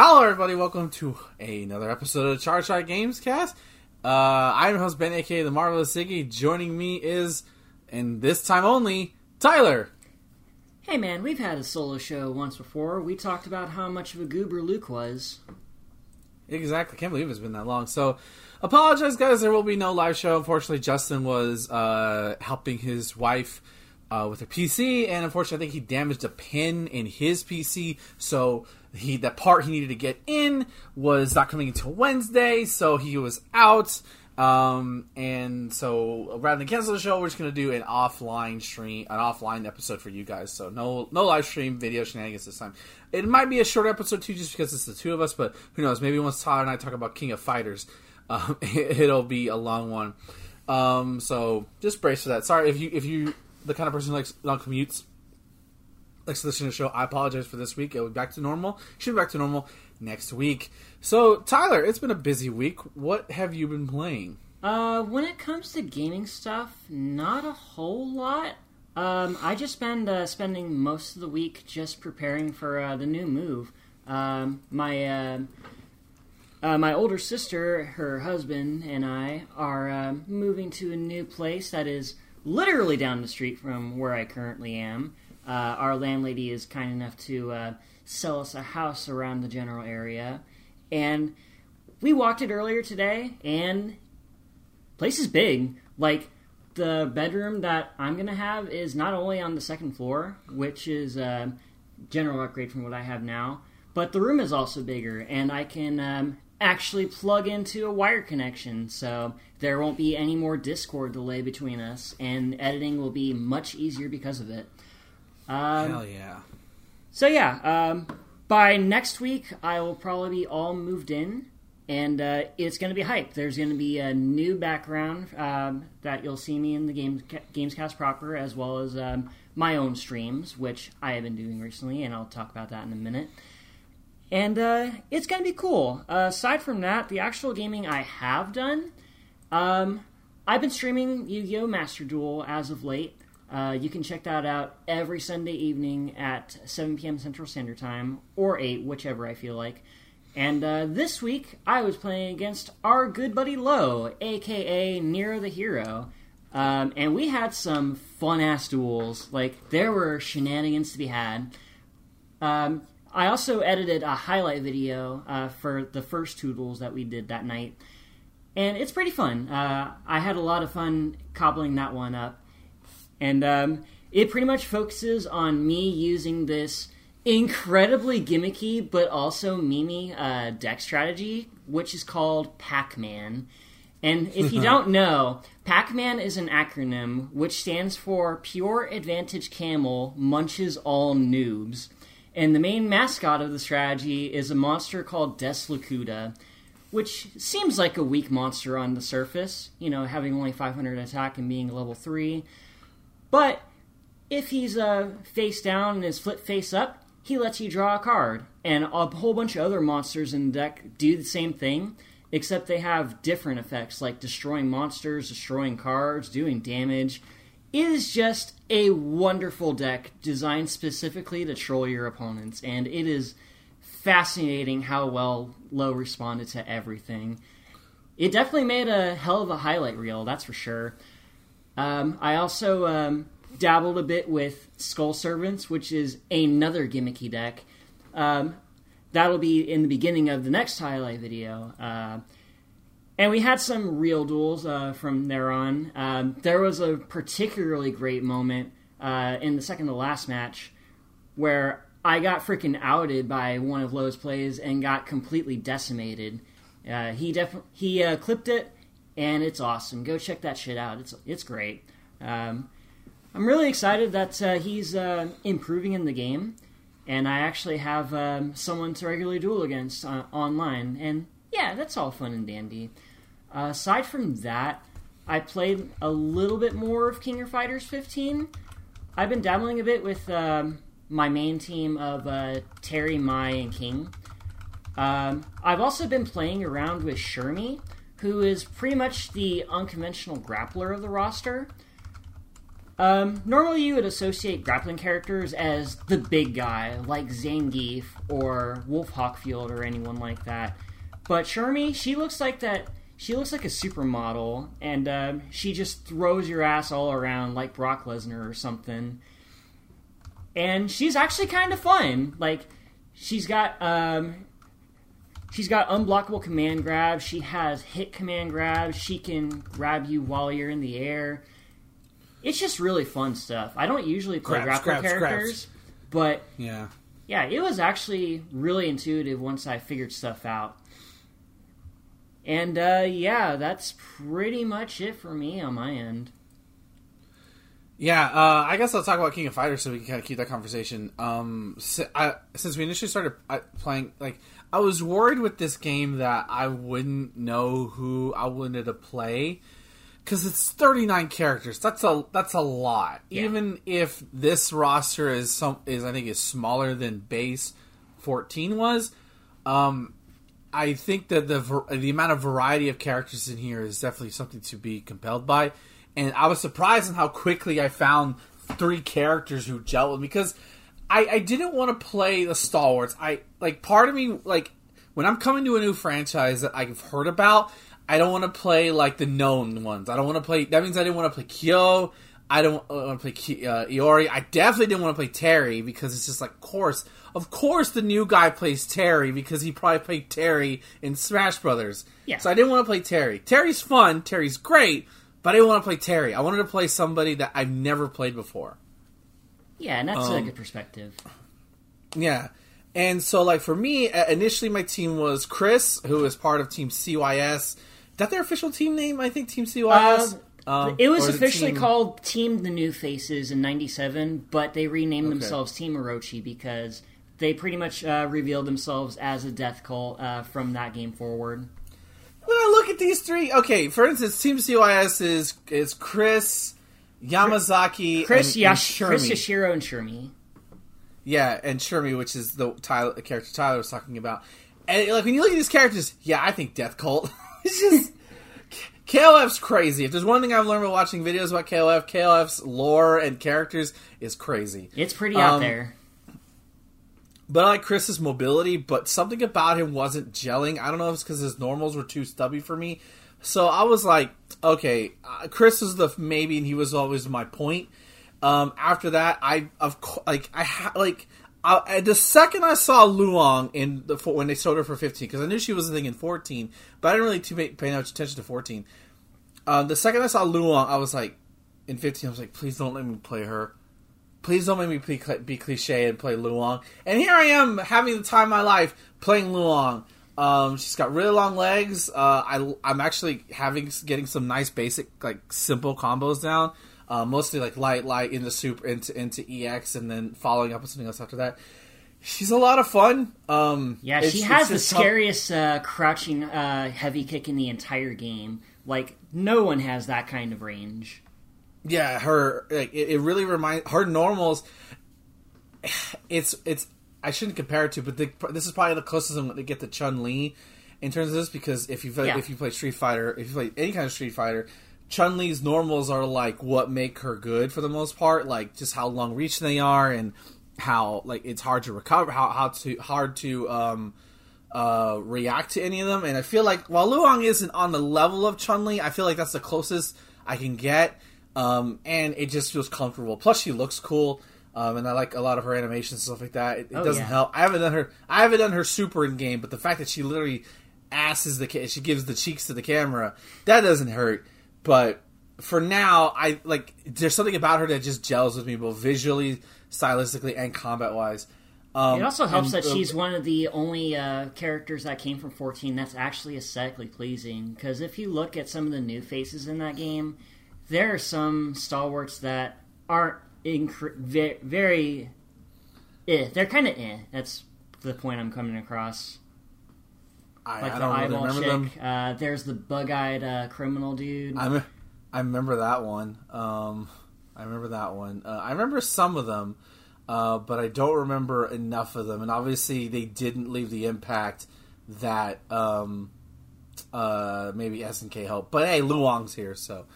Hello, everybody. Welcome to another episode of the Charge Shot Games Cast. Uh, I'm your host Ben, aka the Marvelous Ziggy. Joining me is, and this time only, Tyler. Hey man, we've had a solo show once before. We talked about how much of a goober Luke was. Exactly. Can't believe it's been that long. So, apologize, guys. There will be no live show. Unfortunately, Justin was uh, helping his wife uh, with her PC, and unfortunately, I think he damaged a pin in his PC. So he the part he needed to get in was not coming until Wednesday, so he was out. Um, and so rather than cancel the show, we're just gonna do an offline stream, an offline episode for you guys. So no, no live stream video shenanigans this time. It might be a short episode too, just because it's the two of us. But who knows? Maybe once Tyler and I talk about King of Fighters, um, it'll be a long one. Um, so just brace for that. Sorry if you if you the kind of person who likes long commutes likes to listen to the show. I apologize for this week. It'll be back to normal. Should be back to normal next week. So, Tyler, it's been a busy week. What have you been playing? Uh, when it comes to gaming stuff, not a whole lot. Um, I just spend uh, spending most of the week just preparing for uh, the new move. Um, my uh, uh, my older sister, her husband, and I are uh, moving to a new place that is literally down the street from where I currently am. Uh, our landlady is kind enough to uh, sell us a house around the general area, and we walked it earlier today, and place is big. Like the bedroom that I'm gonna have is not only on the second floor, which is a general upgrade from what I have now, but the room is also bigger, and I can um, actually plug into a wire connection, so there won't be any more Discord delay between us, and editing will be much easier because of it. Um, Hell yeah! so yeah, um, by next week I will probably be all moved in, and uh, it's going to be hype. There's going to be a new background um, that you'll see me in the games Gamescast proper, as well as um, my own streams, which I have been doing recently, and I'll talk about that in a minute. And uh, it's going to be cool. Uh, aside from that, the actual gaming I have done, um, I've been streaming Yu-Gi-Oh! Master Duel as of late. Uh, you can check that out every Sunday evening at 7 p.m. Central Standard Time, or 8, whichever I feel like. And uh, this week, I was playing against our good buddy Low, aka Nero the Hero. Um, and we had some fun ass duels. Like, there were shenanigans to be had. Um, I also edited a highlight video uh, for the first two duels that we did that night. And it's pretty fun. Uh, I had a lot of fun cobbling that one up. And um, it pretty much focuses on me using this incredibly gimmicky but also memey uh, deck strategy, which is called Pac Man. And if you don't know, Pac Man is an acronym which stands for Pure Advantage Camel Munches All Noobs. And the main mascot of the strategy is a monster called Des Lacooda, which seems like a weak monster on the surface, you know, having only 500 attack and being level 3. But if he's uh, face down and is flip face up, he lets you draw a card. And a whole bunch of other monsters in the deck do the same thing, except they have different effects like destroying monsters, destroying cards, doing damage. Is just a wonderful deck designed specifically to troll your opponents, and it is fascinating how well Low responded to everything. It definitely made a hell of a highlight reel, that's for sure. Um, I also um, dabbled a bit with Skull Servants, which is another gimmicky deck. Um, that'll be in the beginning of the next highlight video. Uh, and we had some real duels uh, from there on. Um, there was a particularly great moment uh, in the second to last match where I got freaking outed by one of Lowe's plays and got completely decimated. Uh, he def- he uh, clipped it, and it's awesome. Go check that shit out. It's it's great. Um, I'm really excited that uh, he's uh, improving in the game, and I actually have um, someone to regularly duel against online. And yeah, that's all fun and dandy. Uh, aside from that, I played a little bit more of King of Fighters 15. I've been dabbling a bit with um, my main team of uh, Terry, Mai, and King. Um, I've also been playing around with Shermie, who is pretty much the unconventional grappler of the roster. Um, normally, you would associate grappling characters as the big guy, like Zangief or Wolf Hawkfield or anyone like that. But Shermie, she looks like that. She looks like a supermodel, and um, she just throws your ass all around like Brock Lesnar or something. And she's actually kind of fun. Like, she's got um, she's got unblockable command grabs. She has hit command grabs. She can grab you while you're in the air it's just really fun stuff. I don't usually play Grabs, grapple grabs, characters, but Yeah. yeah, it was actually really intuitive once I figured stuff out. And uh, yeah, that's pretty much it for me on my end. Yeah, uh, I guess I'll talk about King of Fighters so we can kind of keep that conversation. Um, si- I, since we initially started uh, playing, like, I was worried with this game that I wouldn't know who I wanted to play because it's 39 characters. That's a that's a lot. Yeah. Even if this roster is some is I think is smaller than base 14 was. Um, I think that the the amount of variety of characters in here is definitely something to be compelled by, and I was surprised in how quickly I found three characters who gel with me because I, I didn't want to play the stalwarts. I like part of me like when I'm coming to a new franchise that I've heard about. I don't want to play like the known ones. I don't want to play. That means I didn't want to play Kyo. I don't want to play uh, Iori. I definitely didn't want to play Terry because it's just like, of course, of course, the new guy plays Terry because he probably played Terry in Smash Brothers. Yeah. So I didn't want to play Terry. Terry's fun. Terry's great, but I didn't want to play Terry. I wanted to play somebody that I've never played before. Yeah, and that's a Um, good perspective. Yeah. And so, like, for me, uh, initially my team was Chris, who is part of Team CYS. Is that their official team name? I think Team CYS. Um, it was officially Team- called Team the New Faces in '97, but they renamed Okay. themselves Team Orochi because they pretty much uh, revealed themselves as a death cult uh, from that game forward. When I look at these three, okay, for instance, Team CYS is is Chris, Yamazaki, Chris, and, Yash- and Chris. Yashiro and Shermie. Yeah, and Shermie, which is the Tyler, the character Tyler was talking about. And like when you look at these characters, yeah, I think Death Cult. it's just KOF's crazy. If there's one thing I've learned by watching videos about KOF, KOF's lore and characters is crazy. It's pretty out Um, there. But I like Chris's mobility, but something about him wasn't gelling. I don't know if it's because his normals were too stubby for me. So I was like, okay, uh, Chris is the maybe, and he was always my point. Um, after that, I of co- like I ha- like I, the second I saw Luong in the when they sold her for fifteen because I knew she was a thing in fourteen, but I didn't really too pay, pay much attention to fourteen. Um, the second I saw Luong, I was like, in fifteen, I was like, please don't let me play her. Please don't make me be, be cliche and play Luong. And here I am having the time of my life playing Luong. Um, she's got really long legs. Uh, I, I'm actually having getting some nice basic like simple combos down. Uh, mostly like light, light into super into into EX, and then following up with something else after that. She's a lot of fun. Um, Yeah, she has the scariest uh, crouching uh, heavy kick in the entire game. Like no one has that kind of range. Yeah, her like it, it really reminds her normals. It's it's I shouldn't compare it to, but the, this is probably the closest I'm going to get to Chun Li in terms of this because if you Yeah. if you play Street Fighter, if you play any kind of Street Fighter, Chun Li's normals are like what make her good for the most part, like just how long reach they are and how like it's hard to recover, how how to hard to um uh react to any of them. And I feel like while Luong isn't on the level of Chun Li, I feel like that's the closest I can get. Um, and it just feels comfortable. Plus, she looks cool. Um, and I like a lot of her animations and stuff like that. It, it Oh, doesn't yeah. help. I haven't done her. I haven't done her super in game, but the fact that she literally asses the ca- she gives the cheeks to the camera that doesn't hurt. But for now, I like there's something about her that just gels with me, both visually, stylistically, and combat wise. Um, It also helps and, that uh, she's one of the only uh, characters that came from 14 that's actually aesthetically pleasing. Because if you look at some of the new faces in that game, there are some stalwarts that aren't incre- ve- very. Eh. They're kind of eh. That's the point I'm coming across. I, Like I the really eyeball remember chick. Uh, there's the bug-eyed uh, criminal dude. I I remember that one. Um, I remember that one. Uh, I remember some of them, uh, but I don't remember enough of them. And obviously, they didn't leave the impact that um, uh, maybe SNK helped. But hey, Luong's here, so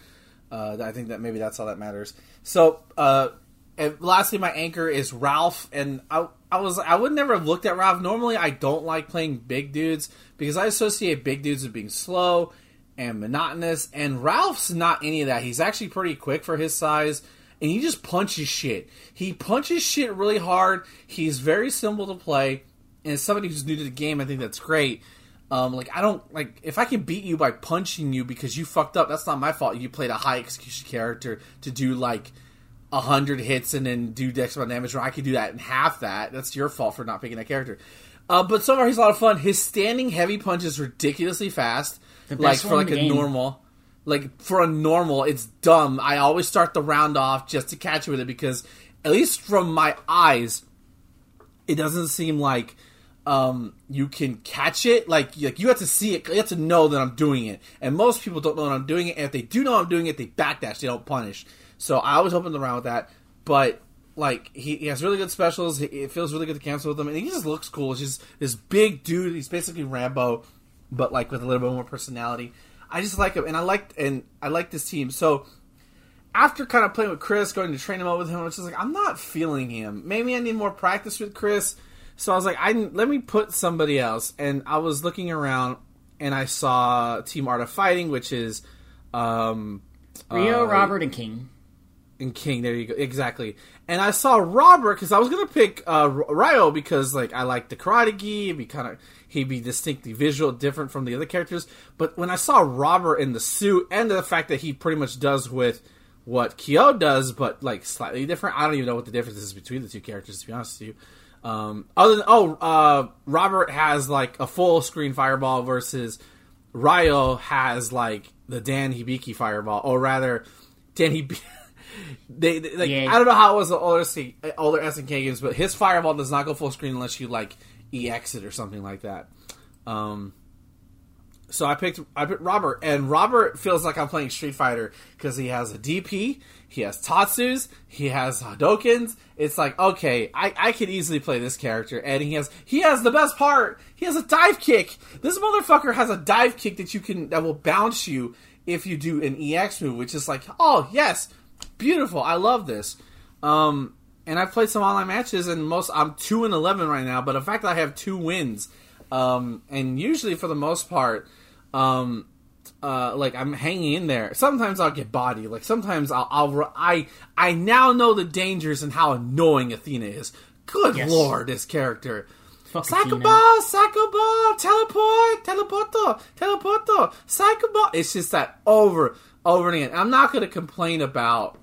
Uh, I think that maybe that's all that matters. So, uh, and lastly, my anchor is Ralph, and I, I was I would never have looked at Ralph. Normally, I don't like playing big dudes because I associate big dudes with being slow and monotonous. And Ralph's not any of that. He's actually pretty quick for his size, and he just punches shit. He punches shit really hard. He's very simple to play, and as somebody who's new to the game, I think that's great. Um, like I don't like if I can beat you by punching you because you fucked up. That's not my fault. You played a high execution character to do like hundred hits and then do Dex amount damage, or I could do that in half that. That's your fault for not picking that character. Uh, but so far he's a lot of fun. His standing heavy punch is ridiculously fast. Like for like a game. normal. Like for a normal, it's dumb. I always start the round off just to catch with it because at least from my eyes, it doesn't seem like um, you can catch it. Like, like you have to see it. You have to know that I'm doing it. And most people don't know that I'm doing it. And if they do know I'm doing it, they backdash. They don't punish. So I was hoping around with that, but like he, he, has really good specials. It feels really good to cancel with him, and he just looks cool. He's just this big dude. He's basically Rambo, but like with a little bit more personality. I just like him, and I liked and I like this team. So after kind of playing with Chris, going to train him out with him, I was just like, I'm not feeling him. Maybe I need more practice with Chris. So I was like, I let me put somebody else, and I was looking around, and I saw Team Art of Fighting, which is um, Ryo, uh, Robert, and King and King. There you go. Exactly. And I saw Robert because I was gonna pick uh, Ryo because like I like the Karate Gi. He'd be kind of he'd be distinctly visual, different from the other characters. But when I saw Robert in the suit and the fact that he pretty much does with what Kyo does, but like slightly different, I don't even know what the difference is between the two characters. To be honest with you. Um, other than oh, uh, Robert has like a full screen fireball versus Ryo has like the Dan Hibiki fireball, or rather, Dan Hibiki. They, they like yeah. I don't know how it was the older C, older SNK games, but his fireball does not go full screen unless you like EX it or something like that. Um, so I picked I picked Robert, and Robert feels like I'm playing Street Fighter because he has a DP, he has Tatsus, he has Hadokens. It's like okay, I, I could easily play this character, and he has he has the best part. He has a dive kick. This motherfucker has a dive kick that you can that will bounce you if you do an EX move, which is like oh yes, beautiful. I love this. Um, and I've played some online matches, and most I'm two and eleven right now. But the fact that I have two wins, um, and usually for the most part, um, uh, like I'm hanging in there. Sometimes I'll get body. Like sometimes I'll, I'll I I now know the dangers and how annoying Athena is. Good yes. lord, this character. Psycho ball, psycho ball, teleport, teleporto, teleporto, psycho ball. It's just that over, over and again. I'm not going to complain about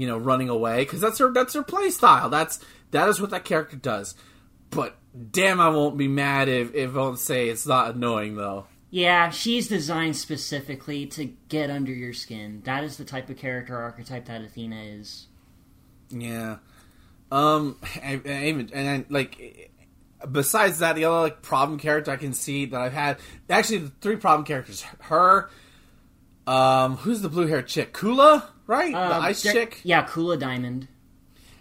you know, running away because that's her that's her play style. That's that is what that character does. But damn, I won't be mad if if I won't say it's not annoying though. Yeah, she's designed specifically to get under your skin. That is the type of character archetype that Athena is. Yeah. Um, and, and, and like, besides that, the other like problem character I can see that I've had actually the three problem characters: her, um, who's the blue haired chick, Kula, right? Uh, the ice chick. Yeah, Kula Diamond.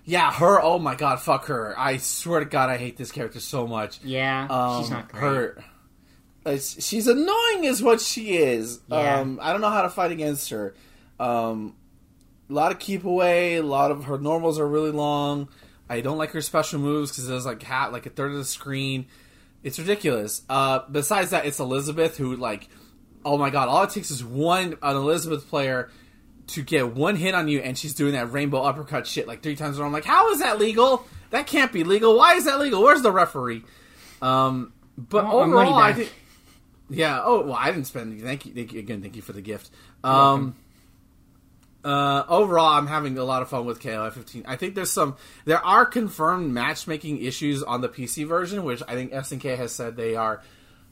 Yeah, her. Oh my god, fuck her! I swear to God, I hate this character so much. Yeah, um, she's not great. Her, uh, she's annoying, is what she is. Yeah. Um, I don't know how to fight against her. Um, a lot of keep away. A lot of her normals are really long. I don't like her special moves because there's like hat like a third of the screen. It's ridiculous. Uh, besides that, it's Elizabeth who like, oh my god, all it takes is one an Elizabeth player to get one hit on you, and she's doing that rainbow uppercut shit like three times. I'm like, how is that legal? That can't be legal. Why is that legal? Where's the referee? Um, but oh, overall, I think, yeah. Oh well, I didn't spend. Thank you, thank you again. Thank you for the gift. Um, uh, overall, I'm having a lot of fun with KOF 15. I think there's some, there are confirmed matchmaking issues on the PC version, which I think SNK has said they are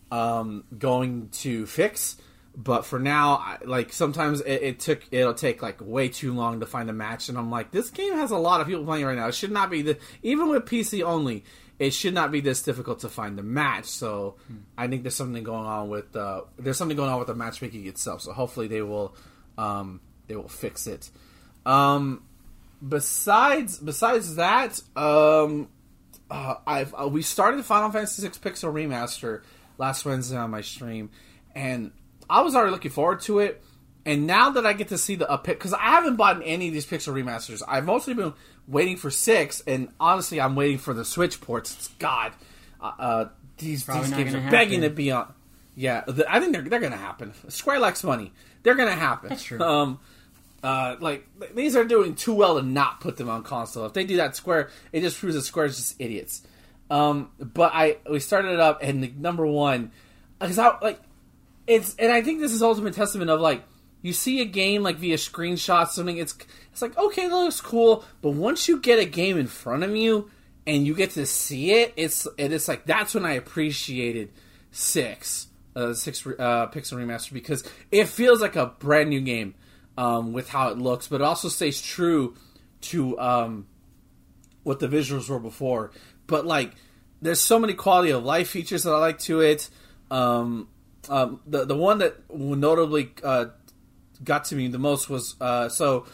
um, going to fix but for now like sometimes it, it, took it'll take like way too long to find a match and i'm like this game has a lot of people playing right now. It should not be the even with pc only it should not be this difficult to find a match. So hmm. i think there's something going on with uh, there's something going on with the matchmaking itself. So hopefully they will um, they will fix it. Um, besides besides that um, uh, I've uh, we started Final Fantasy VI Pixel Remaster last Wednesday on my stream, and I was already looking forward to it. And now that I get to see the up because I haven't bought any of these Pixel remasters, I've mostly been waiting for six, and honestly, I'm waiting for the Switch ports. It's God, uh, uh, these these games are begging to be on. Yeah, the, I think they're they're gonna happen. Square likes money. They're gonna happen. That's true. Um, uh, like these are doing too well to not put them on console. If they do that, Square it just proves that Square is just idiots. Um, but I we started it up and the number one because I like it's and I think this is ultimate testament of like you see a game like via screenshots something it's it's like okay that looks cool but once you get a game in front of you and you get to see it it's it's like that's when I appreciated six uh, six uh, pixel remaster because it feels like a brand new game um, with how it looks but it also stays true to um, what the visuals were before. But like there's so many quality of life features that I like to it um, um, the the one that notably uh, got to me the most was uh, so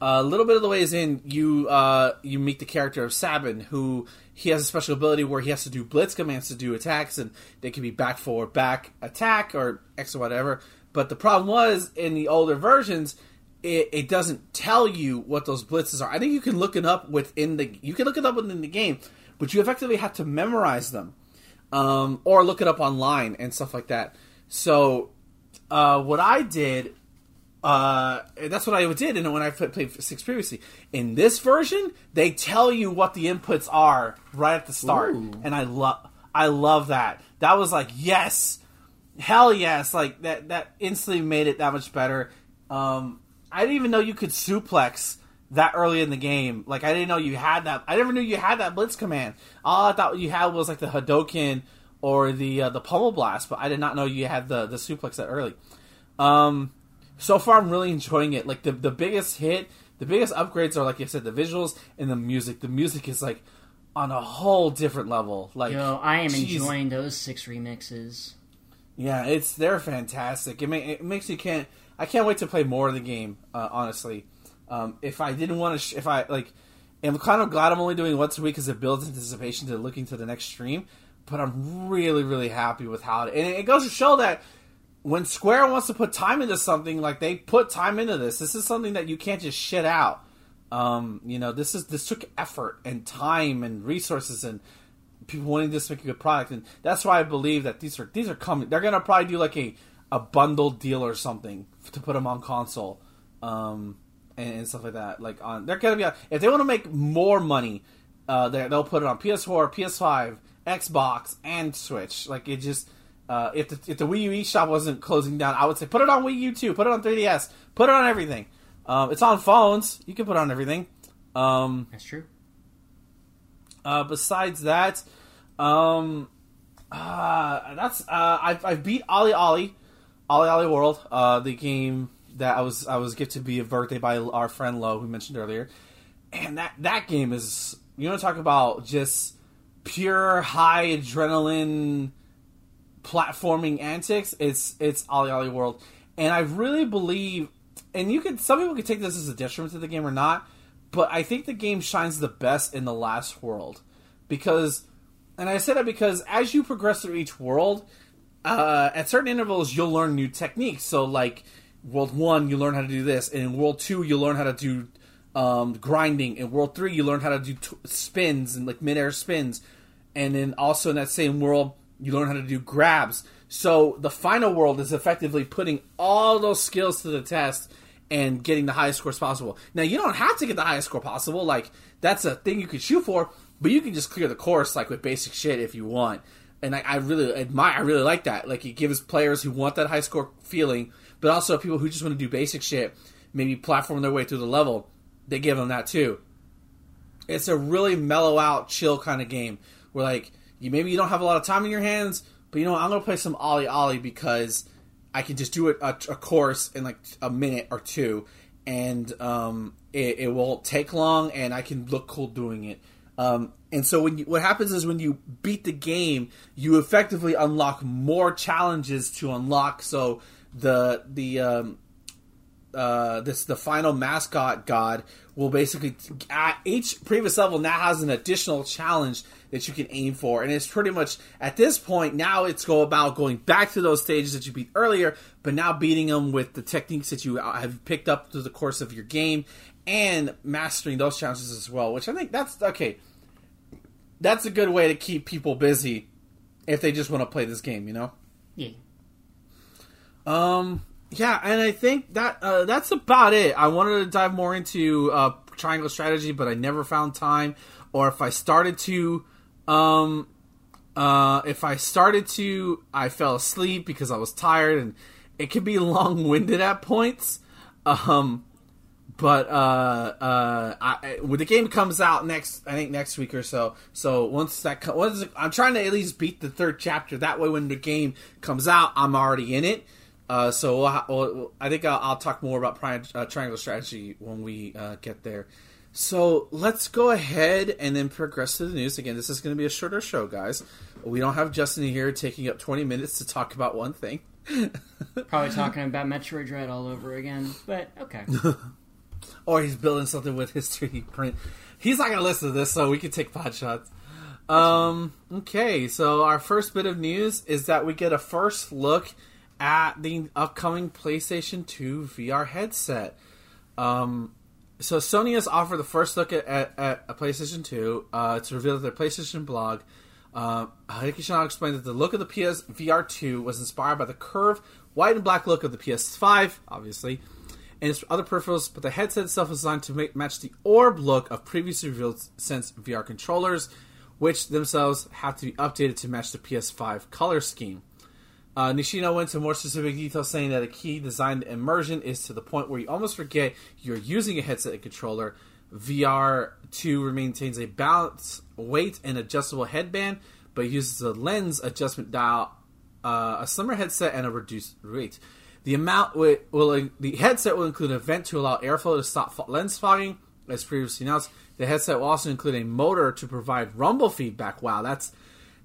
a little bit of the ways in you uh, you meet the character of Sabin who he has a special ability where he has to do blitz commands to do attacks and they can be back forward back attack or X or whatever. But the problem was in the older versions. It, it doesn't tell you what those blitzes are. I think you can look it up within the you can look it up within the game, but you effectively have to memorize them um, or look it up online and stuff like that. So uh, what I did, uh, that's what I did, and when I played six previously. In this version, they tell you what the inputs are right at the start, Ooh. and I love, I love that. That was like yes, hell yes, like that. That instantly made it that much better. Um, I didn't even know you could suplex that early in the game. Like I didn't know you had that. I never knew you had that blitz command. All I thought you had was like the Hadoken or the uh, the pummel blast, but I did not know you had the the suplex that early. Um, so far, I'm really enjoying it. Like the the biggest hit, the biggest upgrades are like I said, the visuals and the music. The music is like on a whole different level. Like, yo, I am geez. enjoying those six remixes. Yeah, it's they're fantastic. It, may, it makes you can't. I can't wait to play more of the game. Uh, honestly, um, if I didn't want to, sh- if I like, I'm kind of glad I'm only doing once a week because it builds anticipation to looking to the next stream but I'm really, really happy with how it. And it goes to show that when Square wants to put time into something, like they put time into this. This is something that you can't just shit out. Um, you know, this is this took effort and time and resources and people wanting this to make a good product, and that's why I believe that these are these are coming. They're gonna probably do like a a bundled deal or something to put them on console. Um, and, and, stuff like that. Like on, they're gonna be if they want to make more money, uh, they'll put it on PS4, PS5, Xbox and Switch. Like it just uh, if the if the Wii U eShop wasn't closing down, I would say put it on Wii U too. Put it on 3DS. Put it on everything. Um, it's on phones. You can put it on everything. Um, that's true. Uh, besides that, um, uh, that's uh, I've, I've beat OlliOlli, Ollie Ollie Ollie World, uh, the game that I was I was gifted to be a birthday by our friend Lo, who mentioned earlier, and that that game is you want to talk about just pure high adrenaline platforming antics. It's it's OlliOlli World, and I really believe, and you could some people could take this as a detriment to the game or not, but I think the game shines the best in the last world because, and I say that because as you progress through each world, uh, at certain intervals you'll learn new techniques. So like world one, you learn how to do this, and in world two, you learn how to do um, grinding. In World Three, you learn how to do t- spins and like midair spins, and then also in that same world, you learn how to do grabs. So the final world is effectively putting all those skills to the test and getting the highest scores possible. Now you don't have to get the highest score possible. Like that's a thing you could shoot for, but you can just clear the course like with basic shit if you want. And I, I really admire, I really like that. Like it gives players who want that high score feeling, but also people who just want to do basic shit, maybe platform their way through the level they give them that too. It's a really mellow out, chill kind of game where like you maybe you don't have a lot of time in your hands, but you know what, I'm gonna play some ollie ollie because I can just do it a, a, course in like a minute or two, and um, it, it, won't take long, and I can look cool doing it. Um, and so when you, what happens is when you beat the game, you effectively unlock more challenges to unlock. So the the um, uh, this the final mascot god will basically uh, each previous level now has an additional challenge that you can aim for, and it's pretty much at this point now it's go about going back to those stages that you beat earlier, but now beating them with the techniques that you have picked up through the course of your game and mastering those challenges as well. Which I think that's okay. That's a good way to keep people busy if they just want to play this game, you know. Yeah. Um. Yeah, and I think that uh, that's about it. I wanted to dive more into uh, triangle strategy, but I never found time. Or if I started to, um, uh, if I started to, I fell asleep because I was tired, and it can be long winded at points. Um, but uh, uh, I, when the game comes out next, I think next week or so. So once that, once I'm trying to at least beat the third chapter. That way, when the game comes out, I'm already in it. Uh, so we'll, we'll, I think I'll, I'll, talk more about pri- uh, triangle strategy when we uh, get there. So let's go ahead and then progress to the news. Again, this is going to be a shorter show, guys. We don't have Justin here taking up 20 minutes to talk about one thing. Probably talking about Metroid Dread all over again, but okay. or he's building something with his 3D print. He's not going to listen to this, so we can take pot shots. Um, okay, so our first bit of news is that we get a first look at the upcoming PlayStation 2 VR headset. Um, so Sony has offered the first look at, at, at a PlayStation 2 uh, to reveal their PlayStation blog. Uh, Hideki explained that the look of the PS VR 2 was inspired by the curved white and black look of the PS5, obviously, and its other peripherals, but the headset itself is designed to make, match the orb look of previously revealed Sense VR controllers, which themselves have to be updated to match the PS5 color scheme. Uh, Nishino went into more specific detail, saying that a key design immersion is to the point where you almost forget you're using a headset and controller. VR 2 maintains a balanced weight and adjustable headband, but uses a lens adjustment dial, uh, a slimmer headset, and a reduced weight. The amount will, will, the headset will include a vent to allow airflow to stop lens fogging, as previously announced. The headset will also include a motor to provide rumble feedback. Wow, that's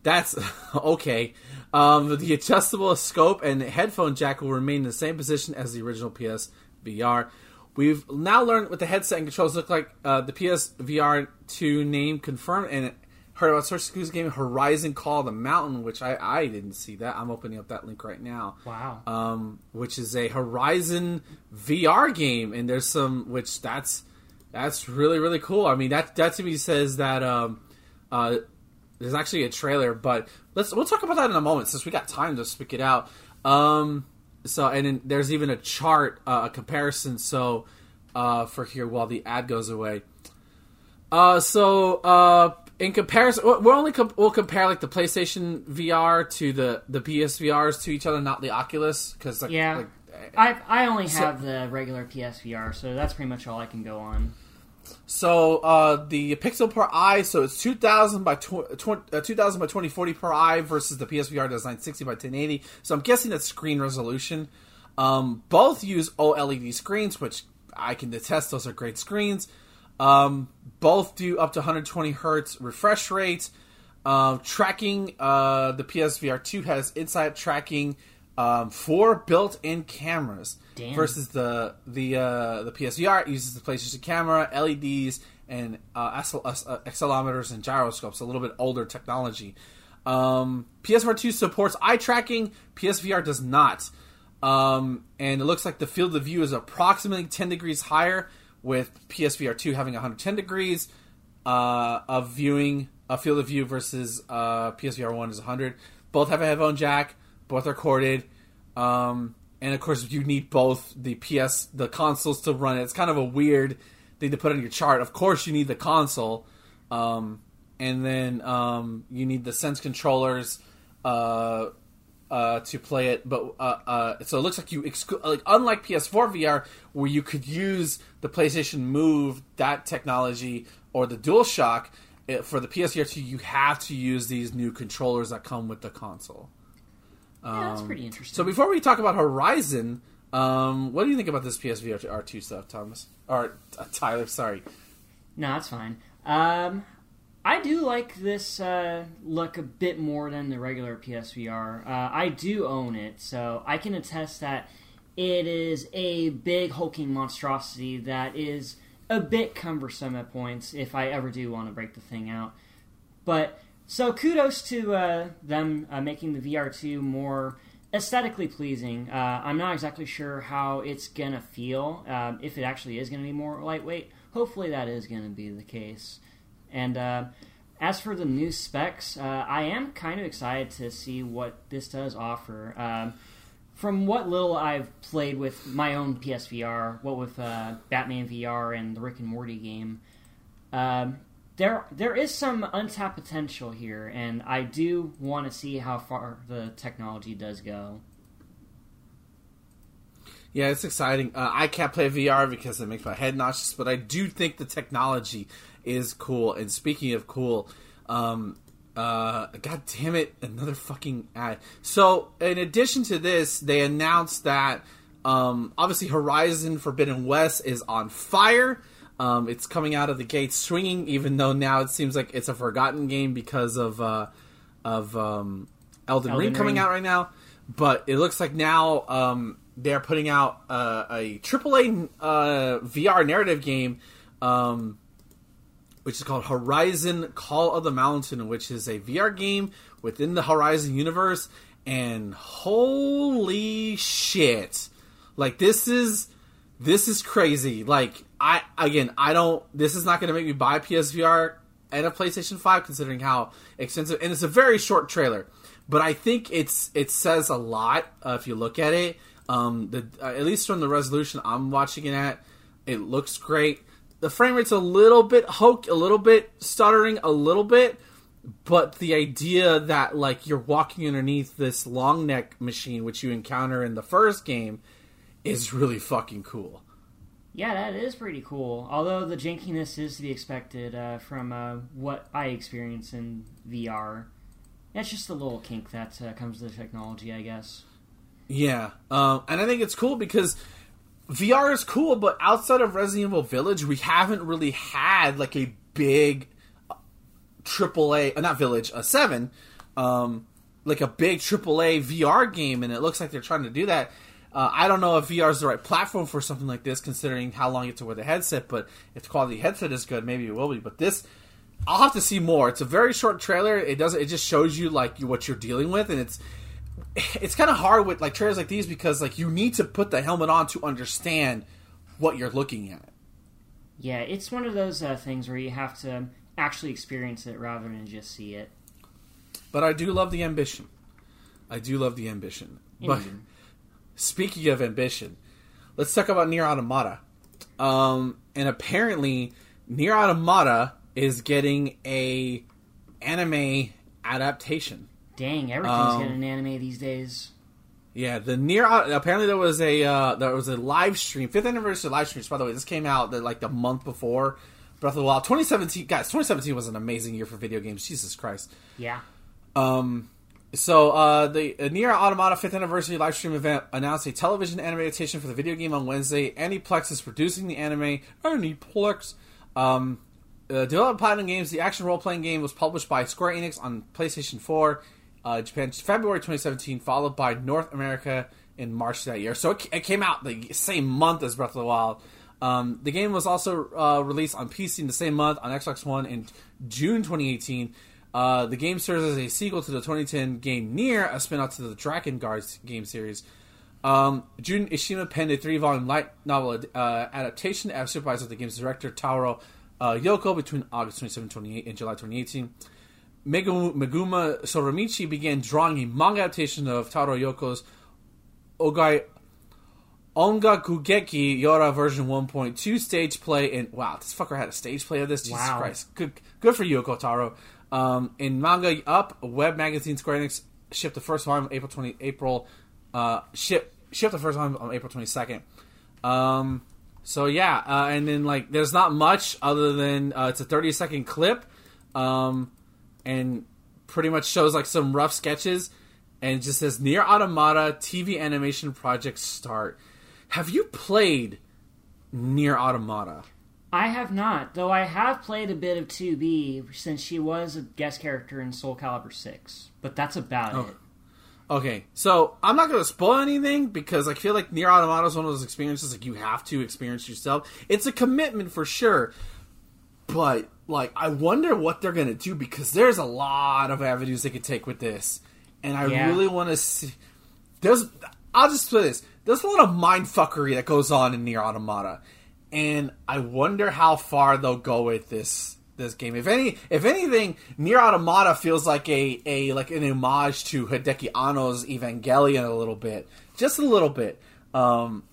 that's okay. Um, the adjustable scope and headphone jack will remain in the same position as the original PS VR. We've now learned what the headset and controls look like. Uh, the PS VR 2 name confirmed and heard about Source Exclusive game Horizon Call the Mountain, which I, I didn't see that. I'm opening up that link right now. Wow. Um, which is a Horizon VR game, and there's some which that's that's really really cool. I mean that that to me says that um, uh, there's actually a trailer, but let's we'll talk about that in a moment since we got time to speak it out. Um, so and then there's even a chart, uh, a comparison. So uh, for here while the ad goes away. Uh, so uh, in comparison, we'll only comp- we'll compare like the PlayStation VR to the the PSVRs to each other, not the Oculus, because like, yeah, like, I I only have the regular PSVR, so that's pretty much all I can go on. So uh, the pixel per eye, so it's 2000 by tw- tw- uh, 2000 by 2040 per eye versus the PSVR does 960 by 1080. So I'm guessing that's screen resolution. Um, both use OLED screens, which I can attest those are great screens. Um, both do up to 120 hertz refresh rate. Uh, tracking, uh, the PSVR 2 has inside tracking um, four built-in cameras Damn. versus the the uh, the PSVR uses the PlayStation camera, LEDs, and uh, uh, accelerometers and gyroscopes. A little bit older technology. Um, PSVR 2 supports eye tracking. PSVR does not. Um, and it looks like the field of view is approximately 10 degrees higher, with PSVR 2 having 110 degrees uh, of viewing, a field of view versus uh, PSVR 1 is 100. Both have a headphone jack both are corded. Um, and of course, you need both the PS, the consoles to run it. It's kind of a weird thing to put on your chart. Of course, you need the console, um, and then um, you need the Sense controllers uh, uh, to play it. But uh, uh so it looks like you, exclu- like unlike PS4 VR, where you could use the PlayStation Move that technology or the DualShock. It, for the PSVR 2, you have to use these new controllers that come with the console. Yeah, that's pretty interesting. So before we talk about Horizon, um, what do you think about this PSVR 2 stuff, Thomas? Or uh, Tyler, sorry. No, that's fine. Um, I do like this uh, look a bit more than the regular PSVR. Uh, I do own it, so I can attest that it is a big hulking monstrosity that is a bit cumbersome at points if I ever do want to break the thing out. But so kudos to uh, them uh, making the VR2 more aesthetically pleasing. Uh, I'm not exactly sure how it's gonna feel um, if it actually is gonna be more lightweight. Hopefully, that is gonna be the case. And uh, as for the new specs, uh, I am kind of excited to see what this does offer. Um, from what little I've played with my own PSVR, what with uh, Batman VR and the Rick and Morty game, um, there there is some untapped potential here, and I do want to see how far the technology does go. Yeah, it's exciting. Uh, I can't play VR because it makes my head nauseous, but I do think the technology is cool. And speaking of cool, um, uh, God damn it, another fucking ad. So, in addition to this, they announced that um, obviously Horizon Forbidden West is on fire. Um, it's coming out of the gate swinging, even though now it seems like it's a forgotten game because of uh, of um, Elden, Elden Ring coming Ring. out right now. But it looks like now um, they're putting out uh, a AAA uh, VR narrative game, um, which is called Horizon Call of the Mountain, which is a VR game within the Horizon universe. And holy shit! Like this is this is crazy. Like I again, I don't. This is not going to make me buy PSVR and a PlayStation Five, considering how extensive. And it's a very short trailer, but I think it's it says a lot uh, if you look at it. Um, the uh, at least from the resolution I'm watching it at, it looks great. The frame rate's a little bit hoke, a little bit stuttering, a little bit, but the idea that like you're walking underneath this long neck machine, which you encounter in the first game, is really fucking cool. Yeah, that is pretty cool. Although the jankiness is to be expected uh, from uh, what I experience in VR. That's just a little kink that uh, comes to the technology, I guess. Yeah, um, and I think it's cool because VR is cool, but outside of Resident Evil Village, we haven't really had like a big AAA, uh, not Village, a seven, um, like a big AAA VR game, and it looks like they're trying to do that. Uh, I don't know if VR is the right platform for something like this, considering how long you have to wear the headset. But if the quality headset is good, maybe it will be. But this, I'll have to see more. It's a very short trailer. It does not it just shows you like what you're dealing with, and it's it's kind of hard with like trailers like these because like you need to put the helmet on to understand what you're looking at. Yeah, it's one of those uh, things where you have to actually experience it rather than just see it. But I do love the ambition. I do love the ambition. But Speaking of ambition, let's talk about Nier Automata. Um, and apparently, Nier Automata is getting a anime adaptation. Dang, everything's um, getting an anime these days. Yeah, the Nier apparently there was a uh, there was a live stream, fifth anniversary live stream. By the way, this came out the, like the month before Breath of the Wild. 2017, guys, 2017 was an amazing year for video games. Jesus Christ. Yeah. Um, so, uh, the Nier Automata 5th anniversary live stream event announced a television anime adaptation for the video game on Wednesday. Aniplex is producing the anime. Aniplex. Um, uh, developed Platinum Games, the action role playing game was published by Square Enix on PlayStation 4, uh, Japan, February 2017, followed by North America in March that year. So it, it came out the same month as Breath of the Wild. Um, the game was also uh, released on PC in the same month on Xbox One in June 2018. Uh, the game serves as a sequel to the 2010 game Nier, a spin-off to the Drakengard game series. Um, Jun Eishima penned a three-volume light novel uh, adaptation as supervised with the game's director Taro uh, Yoko between August 27, 28 and July 2018. Megumi Soramichi began drawing a manga adaptation of Taro Yoko's Ogai Ongakugeki YoRHa version 1.2 stage play. And wow, this fucker had a stage play of this. Jesus wow. Christ, good, good for Yoko Taro. Um, in Manga Up, web magazine Square Enix shipped the first volume April 20 April uh, ship shipped the first volume on April 22nd. Um, so yeah, uh, and then like there's not much other than uh, it's a 30 second clip, um, and pretty much shows like some rough sketches, and just says Nier Automata TV animation project start. Have you played Nier Automata? I have not, though I have played a bit of 2B since she was a guest character in Soul Calibur 6, but that's about oh. it. Okay, so I'm not going to spoil anything because I feel like Nier Automata is one of those experiences like you have to experience yourself. It's a commitment for sure, but like I wonder what they're going to do because there's a lot of avenues they could take with this, and I Yeah. really want to see. There's, I'll just put this. There's a lot of mind fuckery that goes on in Nier Automata, and I wonder how far they'll go with this this game. If any, if anything, Nier Automata feels like a, a like an homage to Hideki Anno's Evangelion a little bit, just a little bit. Um,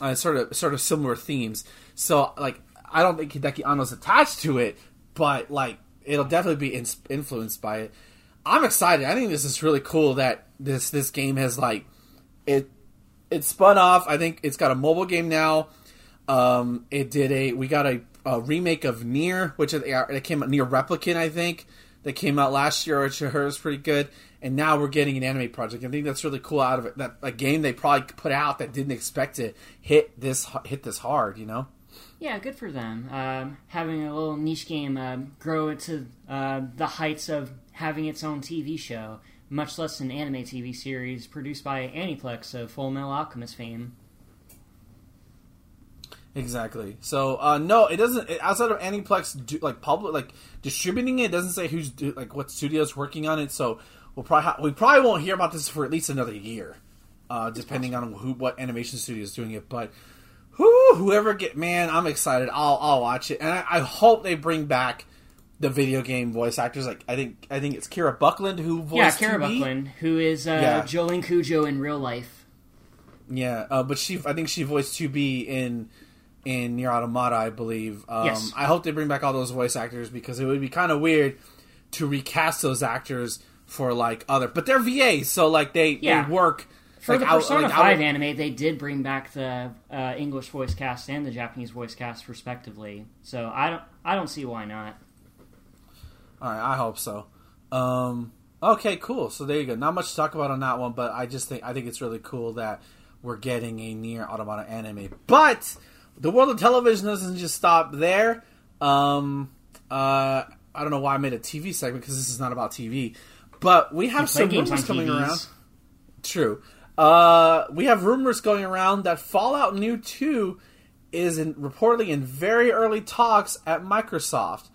uh, sort of sort of similar themes. So like, I don't think Hideki Anno's attached to it, but like, it'll definitely be in, influenced by it. I'm excited. I think this is really cool that this this game has like it it spun off. I think it's got a mobile game now. Um, it did a we got a, a remake of Nier, which it, came out Nier Replicant, I think, that came out last year, which I heard was pretty good. And now we're getting an anime project. I think that's really cool out of it. That a game they probably put out that didn't expect to hit this hit this hard. You know. Yeah, good for them. Um, having a little niche game um, grow to uh, the heights of having its own TV show, much less an anime TV series produced by Aniplex of Full Metal Alchemist fame. Exactly. So uh, no, it doesn't. It, outside of Aniplex, do, like public, like distributing it, it doesn't say who's do, like what studio's working on it. So we'll probably ha- we probably won't hear about this for at least another year, uh, depending on who what animation studio is doing it. But who whoever get man, I'm excited. I'll I'll watch it, and I, I hope they bring back the video game voice actors. Like I think I think it's Kira Buckland who voiced Yeah, Kira 2B. Buckland, who is uh, Yeah. Jolene Cujo in real life. Yeah, uh, but she I think she voiced 2B in in Nier Automata, I believe. Um, Yes. I hope they bring back all those voice actors because it would be kind of weird to recast those actors for like other, but they're VAs, so like they Yeah. they work For like, the out- Persona like, 5 out- anime, they did bring back the uh, English voice cast and the Japanese voice cast respectively. So I don't, I don't see why not. All right, I hope so. Um, okay, cool. So there you go. Not much to talk about on that one, but I just think I think it's really cool that we're getting a Nier Automata anime. But the world of television doesn't just stop there. Um, uh, I don't know why I made a TV segment because this is not about TV. But we have some rumors coming TVs. around. True. Uh, we have rumors going around that Fallout New 2 is in, reportedly in very early talks at Microsoft.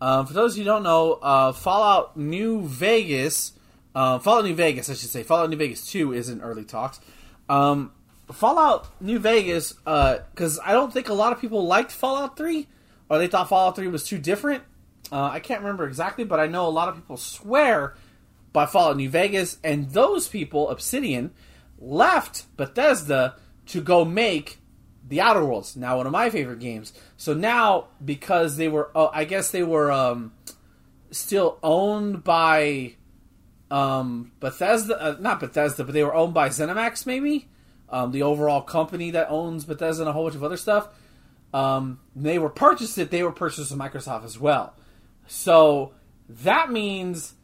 Um, for those of you who don't know, uh, Fallout New Vegas, uh, Fallout New Vegas, I should say, Fallout New Vegas 2 is in early talks. Um, Fallout New Vegas, because I don't think a lot of people liked Fallout 3, or they thought Fallout 3 was too different. Uh, I can't remember exactly, but I know a lot of people swear by Fallout New Vegas, and those people, Obsidian, left Bethesda to go make the Outer Worlds. Now, one of my favorite games. So now, because they were, oh, I guess they were um, still owned by um, Bethesda, uh, not Bethesda, but they were owned by ZeniMax, maybe um, the overall company that owns Bethesda and a whole bunch of other stuff. Um, they were purchased it. They were purchased by Microsoft as well. So that means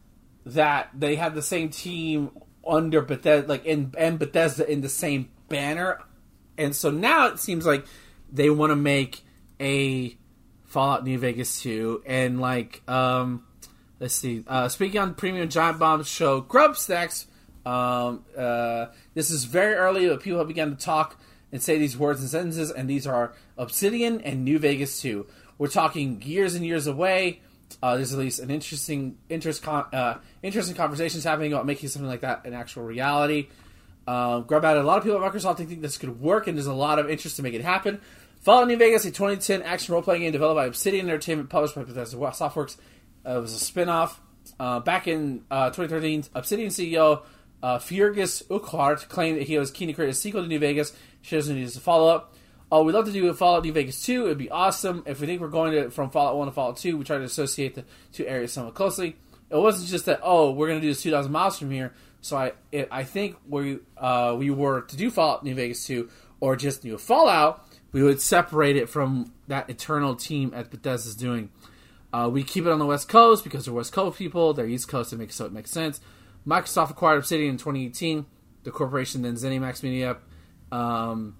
that they have the same team under Bethesda, like in and Bethesda in the same banner, and so now it seems like they want to make a Fallout New Vegas 2, and like um, let's see, uh, speaking on Premium Giant Bomb show Grubbsnax, um, uh, this is very early, but people have begun to talk and say these words and sentences, and these are Obsidian and New Vegas 2. We're talking years and years away. Uh, there's at least an interesting, interest con- uh, interesting conversations happening about making something like that an actual reality. Uh, Grubb added, a lot of people at Microsoft think this could work, and there's a lot of interest to make it happen. Fallout New Vegas, a 2010 action role-playing game developed by Obsidian Entertainment, published by Bethesda Softworks. Uh, it was a spin-off. Uh, back in uh, 2013, Obsidian CEO uh, Fergus Urquhart claimed that he was keen to create a sequel to New Vegas. She doesn't need a follow-up. Oh, we'd love to do a Fallout New Vegas 2. It'd be awesome. If we think we're going to from Fallout 1 to Fallout 2, we try to associate the two areas somewhat closely. It wasn't just that, oh, we're going to do this 2,000 miles from here. So I it, I think we uh, we were to do Fallout New Vegas 2 or just a Fallout, we would separate it from that eternal team at Bethesda's doing. Uh, we keep it on the West Coast because they're West Coast people. They're East Coast, it makes so it makes sense. Microsoft acquired Obsidian in 2018. The corporation then ZeniMax Media, um,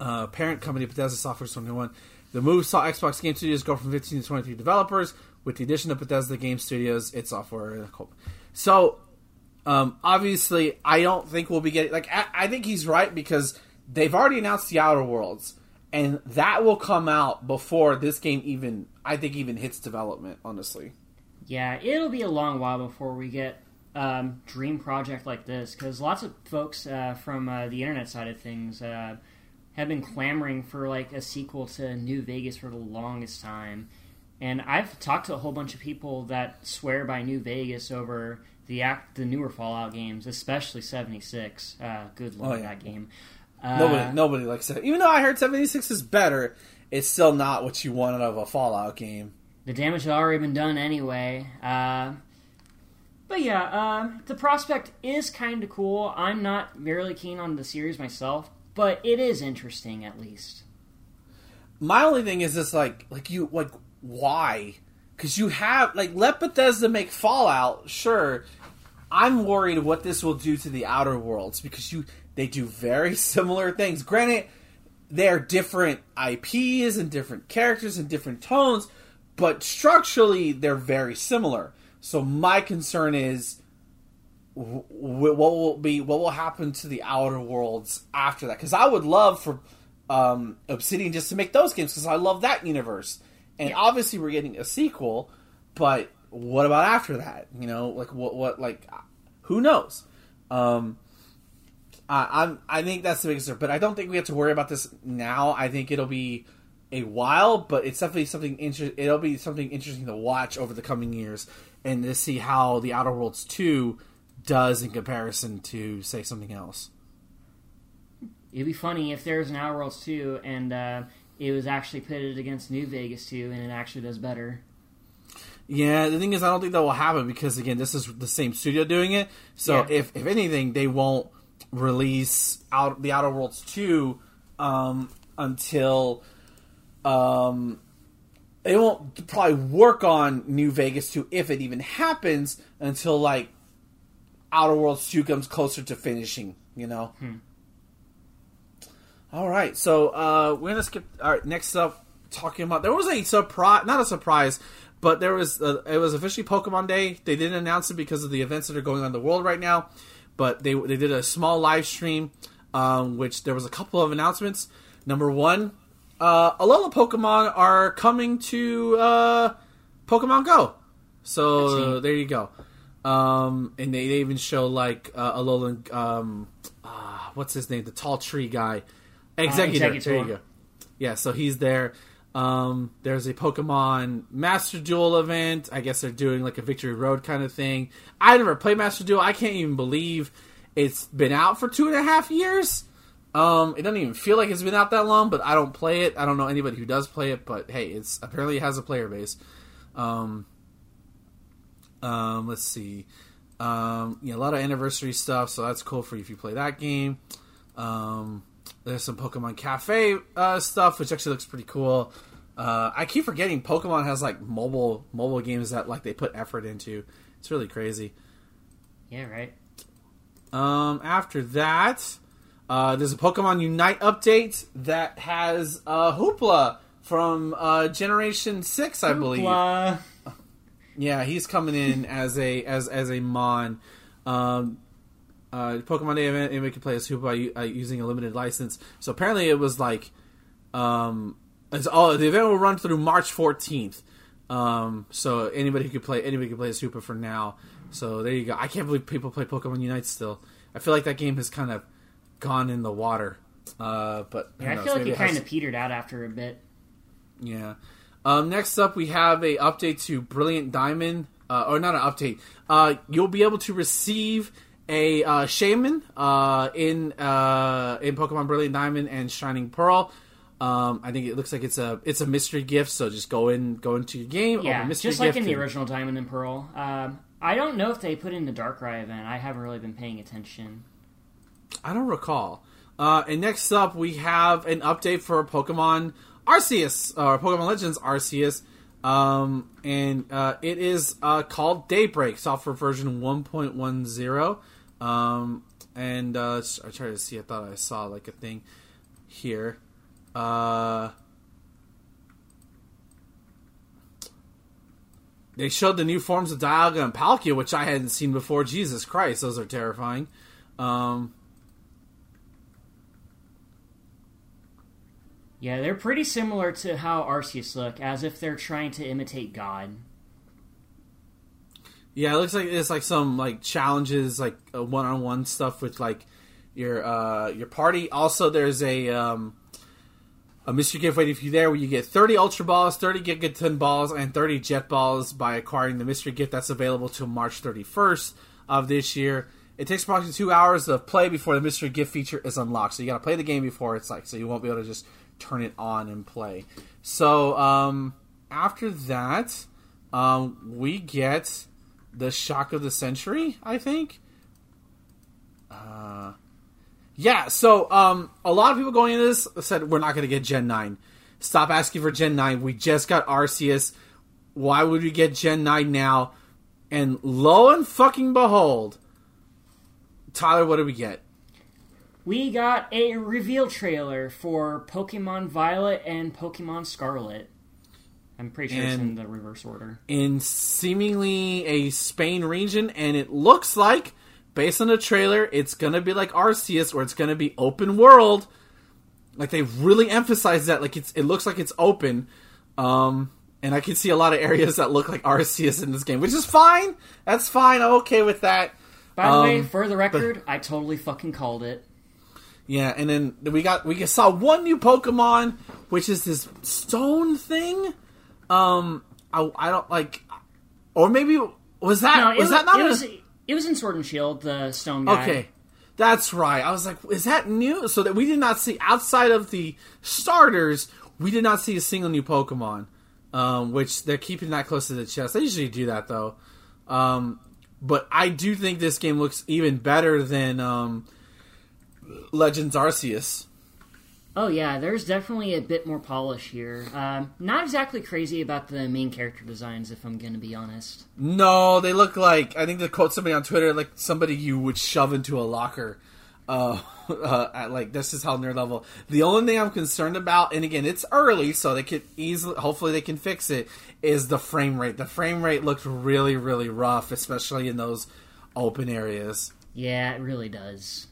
uh, parent company Bethesda Software 21. The move saw Xbox Game Studios go from 15 to 23 developers. With the addition of Bethesda Game Studios, its software. So Um, obviously, I don't think we'll be getting like I, I think he's right because they've already announced the Outer Worlds, and that will come out before this game even I think even hits development. Honestly, Yeah, it'll be a long while before we get um, dream project like this because lots of folks uh, from uh, the internet side of things uh, have been clamoring for like a sequel to New Vegas for the longest time, and I've talked to a whole bunch of people that swear by New Vegas over the act the newer Fallout games, especially seventy six. Uh, good lord, Oh, yeah. that game. Uh, nobody nobody likes it. Even though I heard seventy six is better, it's still not what you want out of a Fallout game. the damage had already been done anyway. But yeah, uh, the prospect is kind of cool. I'm not really keen on the series myself, but it is interesting at least. My only thing is this like like you like why? Because you have like let Bethesda make Fallout, sure. I'm worried what this will do to the Outer Worlds because you they do very similar things. Granted, they're different IPs and different characters and different tones, but structurally they're very similar. So my concern is what will be what will happen to the Outer Worlds after that? Because I would love for um, Obsidian just to make those games because I love that universe, and obviously we're getting a sequel, but what about after that? You know, like what what like who knows? Um, I, I'm I think that's the biggest, but I don't think we have to worry about this now. I think it'll be a while, but it's definitely something inter- It'll be something interesting to watch over the coming years and to see how the Outer Worlds two does in comparison to say something else. It'd be funny if there was an Outer Worlds 2 and uh, it was actually pitted against New Vegas 2 and it actually does better. Yeah, the thing is, I don't think that will happen because again, this is the same studio doing it. So Yeah. if if anything, they won't release out the Outer Worlds two um, until um, they won't probably work on New Vegas two if it even happens until like Outer Worlds two comes closer to finishing. You know. All right, so uh, we're gonna skip. All right, next up, talking about there was a surprise, not a surprise, but there was uh it was officially Pokemon Day. They didn't announce it because of the events that are going on in the world right now, but they they did a small live stream, um, which there was a couple of announcements. Number one, uh, Alola Pokemon are coming to uh, Pokemon Go, so Excellent. there you go. Um, and they, they even show like uh, Alolan, um, uh, what's his name, the tall tree guy, Exeggutor. Exeggutor. There you go. Yeah, so he's there. Um, there's a Pokemon Master Duel event. I guess they're doing like a Victory Road kind of thing. I never played Master Duel. I can't even believe it's been out for two and a half years. Um, it doesn't even feel like it's been out that long, but I don't play it. I don't know anybody who does play it, but hey, it's apparently it has a player base. Um, um, let's see. Um, yeah, a lot of anniversary stuff, so that's cool for you if you play that game. Um, there's some Pokemon Cafe uh, stuff, which actually looks pretty cool. Uh, I keep forgetting Pokemon has like mobile mobile games that like they put effort into. It's really crazy. Yeah, right. Um, after that, uh, there's a Pokemon Unite update that has uh, Hoopa from uh, Generation Six, I believe. Yeah, he's coming in as a as as a mon. Um, uh, Pokemon Day event, anybody can play as Hoopa uh, using a limited license. So apparently, it was like, um, it's all the event will run through March fourteenth. Um, so anybody who could play anybody can play as Hoopa for now. So there you go. I can't believe people play Pokemon Unite still. I feel like that game has kind of gone in the water. Uh, but Yeah, I feel like Maybe it has- kind of petered out after a bit. yeah. Um, next up, we have a update to Brilliant Diamond, uh, or not an update. Uh, you'll be able to receive a uh, Shaymin uh, in uh, in Pokemon Brilliant Diamond and Shining Pearl. Um, I think it looks like it's a it's a mystery gift. So just go in go into your game. Yeah, just like gift in the and- original Diamond and Pearl. Um, I don't know if they put in the Darkrai event. I haven't really been paying attention. I don't recall. Uh, and next up, we have an update for Pokemon Arceus, or Pokemon Legends Arceus. Um, and uh, it is uh, called Daybreak, software version 1.10. Um, and uh, I tried to see, I thought I saw like a thing here. Uh, they showed the new forms of Dialga and Palkia, which I hadn't seen before. Jesus Christ, those are terrifying. Um, Yeah, they're pretty similar to how Arceus look, as if they're trying to imitate God. yeah, it looks like it's like some like challenges, like one on one stuff with like your uh your party. Also, there's a um a mystery gift waiting for you there where you get 30 Ultra Balls, 30 Gigaton Balls, and 30 Jet Balls by acquiring the mystery gift that's available till March 31st of this year. It takes approximately two hours of play before the mystery gift feature is unlocked. So you got to play the game before it's like, so you won't be able to just turn it on and play. So um, after that, um, we get the shock of the century. I think. Uh, yeah. So um, a lot of people going into this said we're not going to get Gen nine. Stop asking for Gen nine. We just got Arceus. Why would we get Gen nine now? And lo and fucking behold, Tyler, what did we get? We got a reveal trailer for Pokemon Violet and Pokemon Scarlet. I'm pretty sure it's in the reverse order. in seemingly a Spain region, and it looks like, based on the trailer, it's gonna be like Arceus, or it's gonna be open world. Like they really emphasize that, like it's it looks like it's open, um, and I can see a lot of areas that look like Arceus in this game, which is fine. That's fine. I'm okay with that. By the way, Um, for the record, I totally fucking called it. Yeah, and then we got we saw one new Pokemon, which is this stone thing. Um, I, I don't like, or maybe was that No, it was that not it a- was it was in Sword and Shield, the stone guy. Okay, that's right. I was like, is that new? So that we did not see outside of the starters, we did not see a single new Pokemon. Um, which they're keeping that close to the chest. They usually do that though. Um, but I do think this game looks even better than um, Legends Arceus. Oh yeah, there's definitely a bit more polish here. Um, not exactly crazy about the main character designs, if I'm gonna be honest. No, they look like I think to quote somebody on Twitter, like somebody you would shove into a locker. Uh, uh, at like this is how nerd level. The only thing I'm concerned about, and again, it's early, so they could easily, hopefully, they can fix it. Is the frame rate? The frame rate looked really, really rough, especially in those open areas. Yeah, it really does.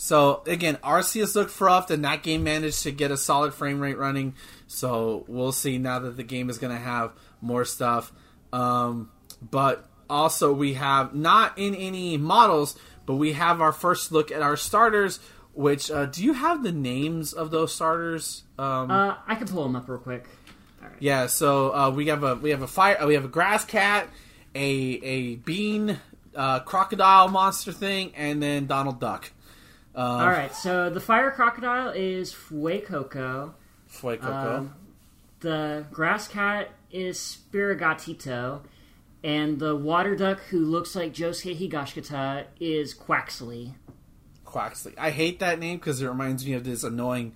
So again, Arceus looked rough, and that game managed to get a solid frame rate running. So we'll see now that the game is going to have more stuff. Um, but also, we have not in any models, but we have our first look at our starters. Which uh, do you have the names of those starters? Um, Uh, I can pull them up real quick. yeah, so uh, we have a we have a fire uh, we have a grass cat, a a bean uh, crocodile monster thing, and then Donald Duck. Um, All right, so the fire crocodile is Fuecoco. Fuecoco. Um, the grass cat is Sprigatito, and the water duck who looks like Josuke Higashikata is Quaxly. Quaxly. I hate that name because it reminds me of this annoying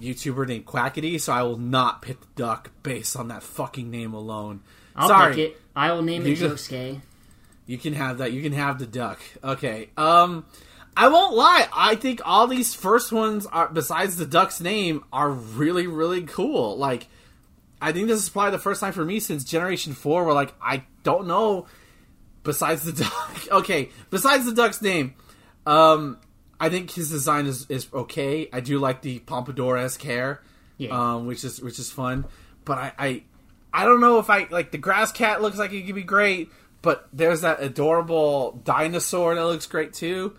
YouTuber named Quackity, so I will not pick the duck based on that fucking name alone. I'll Sorry, pick it. I will name it You go- Josuke. you can have that. You can have the duck. Okay. Um, I won't lie. I think all these first ones are, besides the duck's name, are really, really cool. Like, I think this is probably the first time for me since Generation Four where like I don't know. Besides the duck, okay. Besides the duck's name, um, I think his design is, is okay. I do like the pompadour esque hair, Yeah. um, which is which is fun. But I, I I don't know if I like the grass cat looks like it could be great, but there's that adorable dinosaur that looks great too.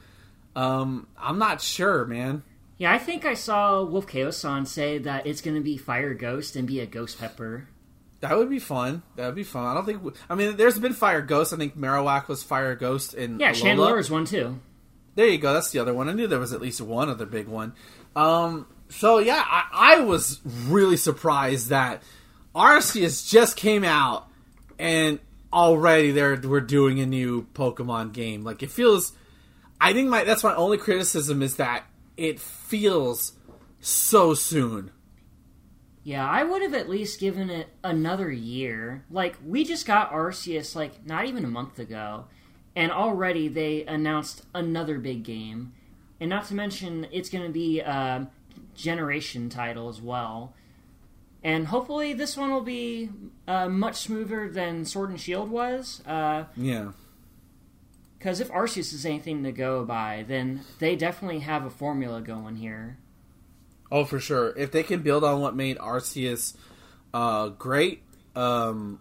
Um, I'm not sure, man. Yeah, I think I saw Wolf Chaos-san say that it's going to be Fire Ghost and be a Ghost Pepper. That would be fun. That would be fun. I don't think. I mean, there's been Fire Ghost. I think Marowak was Fire Ghost in Yeah, Alola. Chandelure is one too. There you go. That's the other one. I knew there was at least one other big one. Um, so yeah, I, I was really surprised that Arceus just came out and already they're we're doing a new Pokemon game. Like it feels. I think my that's my only criticism is that it feels so soon. Yeah, I would have at least given it another year. Like, we just got Arceus, like, not even a month ago, and already they announced another big game. And not to mention, it's going to be a generation title as well. and hopefully this one will be uh, much smoother than Sword and Shield was. Uh, Yeah. Because if Arceus is anything to go by, then they definitely have a formula going here. Oh, for sure. If they can build on what made Arceus uh, great, um,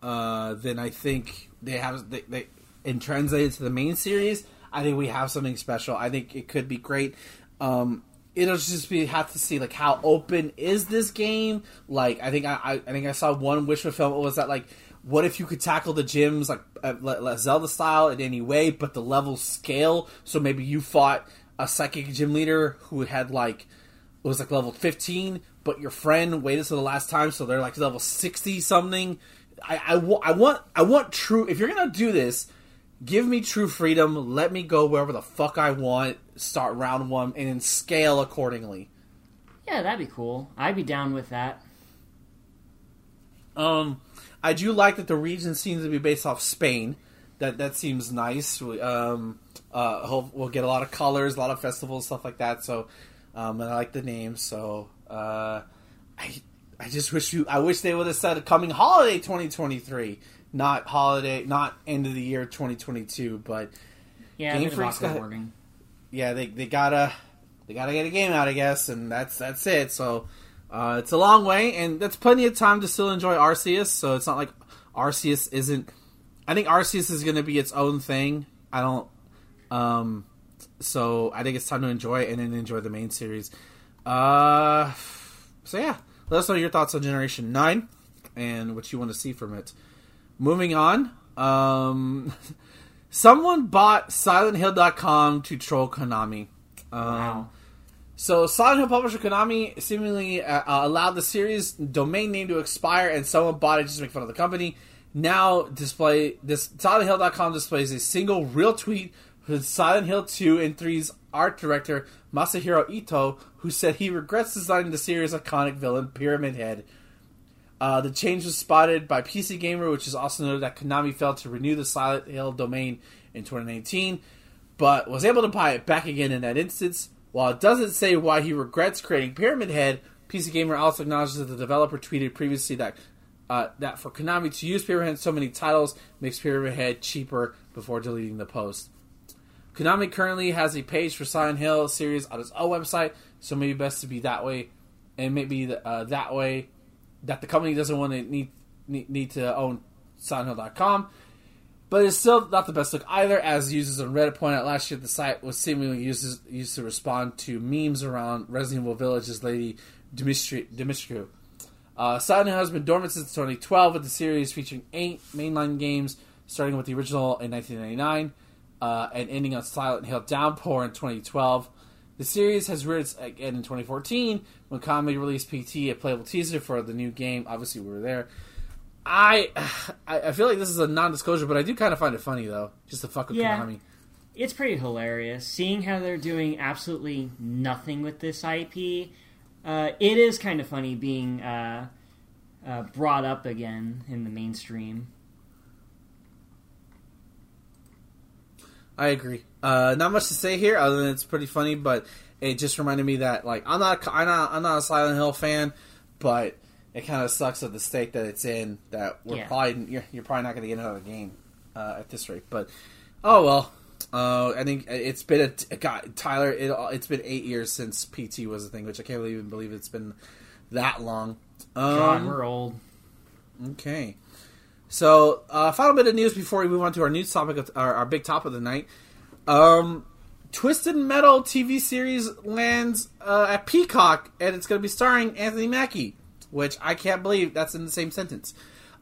uh, then I think they have they, they and translated to the main series. I think we have something special. I think it could be great. Um, it'll just be have to see like how open is this game. Like I think I, I, I think I saw one wish fulfillment was that like what if you could tackle the gyms like uh, like like Zelda style in any way, but the levels scale. So maybe you fought a psychic gym leader who had like it was like level 15 but your friend waited till the last time so they're like level 60 something I, I, I want i want true if you're gonna do this give me true freedom let me go wherever the fuck i want start round one and then scale accordingly Yeah, that'd be cool. I'd be down with that. um i do like that the region seems to be based off spain. That that seems nice. We- um uh we'll get a lot of colors a lot of festivals stuff like that. So um and i like the name. So uh i i just wish you i wish they would have said coming holiday 2023 not holiday not end of the year 2022 but Yeah, Game of got- yeah, they, they gotta they gotta get a game out, I guess, and that's that's it. So uh, it's a long way, and that's plenty of time to still enjoy Arceus. So it's not like Arceus isn't. I think Arceus is going to be its own thing. I don't. Um, so I think it's time to enjoy it and then enjoy the main series. Uh, so yeah, let us know your thoughts on Generation Nine and what you want to see from it. Moving on. Um, someone bought SilentHill.com to troll Konami. Um, Wow. So Silent Hill publisher Konami seemingly uh, uh, allowed the series domain name to expire, and someone bought it just to make fun of the company. Now display this SilentHill.com displays a single real tweet with Silent Hill 2 and 3's art director Masahiro Ito, who said he regrets designing the series' iconic villain Pyramid Head. Uh, the change was spotted by PC Gamer, which is also noted that Konami failed to renew the Silent Hill domain in 2019, but was able to buy it back again in that instance. While it doesn't say why he regrets creating Pyramid Head, PC Gamer also acknowledges that the developer tweeted previously that uh, that for Konami to use Pyramid Head so many titles makes Pyramid Head cheaper before deleting the post. Konami currently has a page for Silent Hill series on its own website, so maybe best to be that way, and maybe uh, that way that the company doesn't want to need need, need to own SilentHill.com. But it's still not the best look either, as users on Reddit pointed out last year. The site was seemingly used, used to respond to memes around Resident Evil Village's Lady Dimitri, Dimitrescu. Uh, Silent Hill has been dormant since 2012, with the series featuring eight mainline games, starting with the original in 1999 uh, and ending on Silent Hill Downpour in 2012. The series has roots again in 2014 when Konami released PT, a playable teaser for the new game. Obviously, we were there. I I feel like this is a non-disclosure, but I do kind of find it funny though, just to fuck with Yeah. Konami. It's pretty hilarious seeing how they're doing absolutely nothing with this IP. Uh, it is kind of funny being uh, uh, brought up again in the mainstream. I agree. Uh, not much to say here, other than it's pretty funny. But it just reminded me that like I'm not I'm not I'm not a Silent Hill fan, but it kind of sucks at the state that it's in. That we're Yeah. probably you're, you're probably not going to get another game uh, at this rate. But oh well. Uh, I think it's been a, God, Tyler. It, it's been eight years since PT was a thing, which I can't even believe it's been that long. Um, God, we're old. Okay. So, uh, final bit of news before we move on to our news topic, of, our, our big top of the night. Um, Twisted Metal TV series lands uh, at Peacock, and it's going to be starring Anthony Mackie, which I can't believe that's in the same sentence.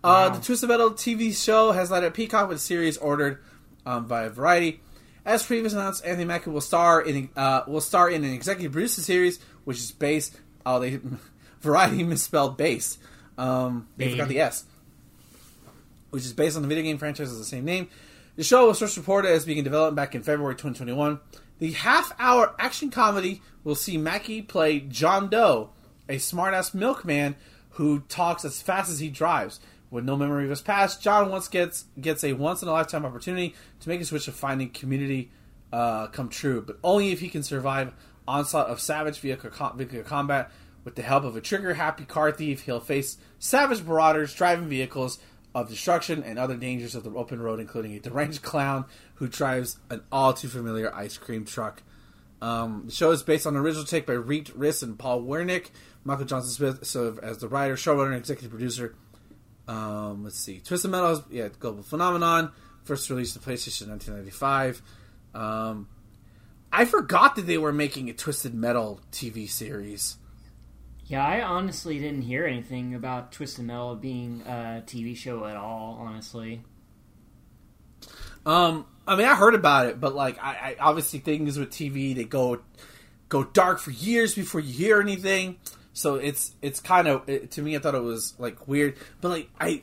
Uh, The Twisted Metal TV show has landed at Peacock with a series ordered um, by Variety. As previously announced, Anthony Mackie will star in uh, will star in an executive producer series, which is based. Oh, they Variety misspelled based. Um, they forgot the S which is based on the video game franchise of the same name. The show was first reported as being developed back in February 2021. The half-hour action comedy will see Mackie play John Doe, a smartass milkman who talks as fast as he drives. With no memory of his past, John once gets gets a once-in-a-lifetime opportunity to make a switch of finding community uh, come true, but only if he can survive onslaught of savage vehicle, vehicle combat With the help of a trigger happy car thief, he'll face savage marauders driving vehicles of destruction and other dangers of the open road, including a deranged clown who drives an all too familiar ice cream truck. Um, the show is based on an original take by Rhett Reese and Paul Wernick. Michael Jonathan Smith served as the writer, showrunner, and executive producer. Um, let's see. Twisted Metal, yeah, global phenomenon. First released to PlayStation in 1995. Um, I forgot that they were making a Twisted Metal TV series. Yeah, I honestly didn't hear anything about Twisted Metal being a TV show at all. Honestly, um, I mean, I heard about it, but like, I, I obviously things with TV they go go dark for years before you hear anything. So it's it's kind of it, to me. I thought it was like weird, but like I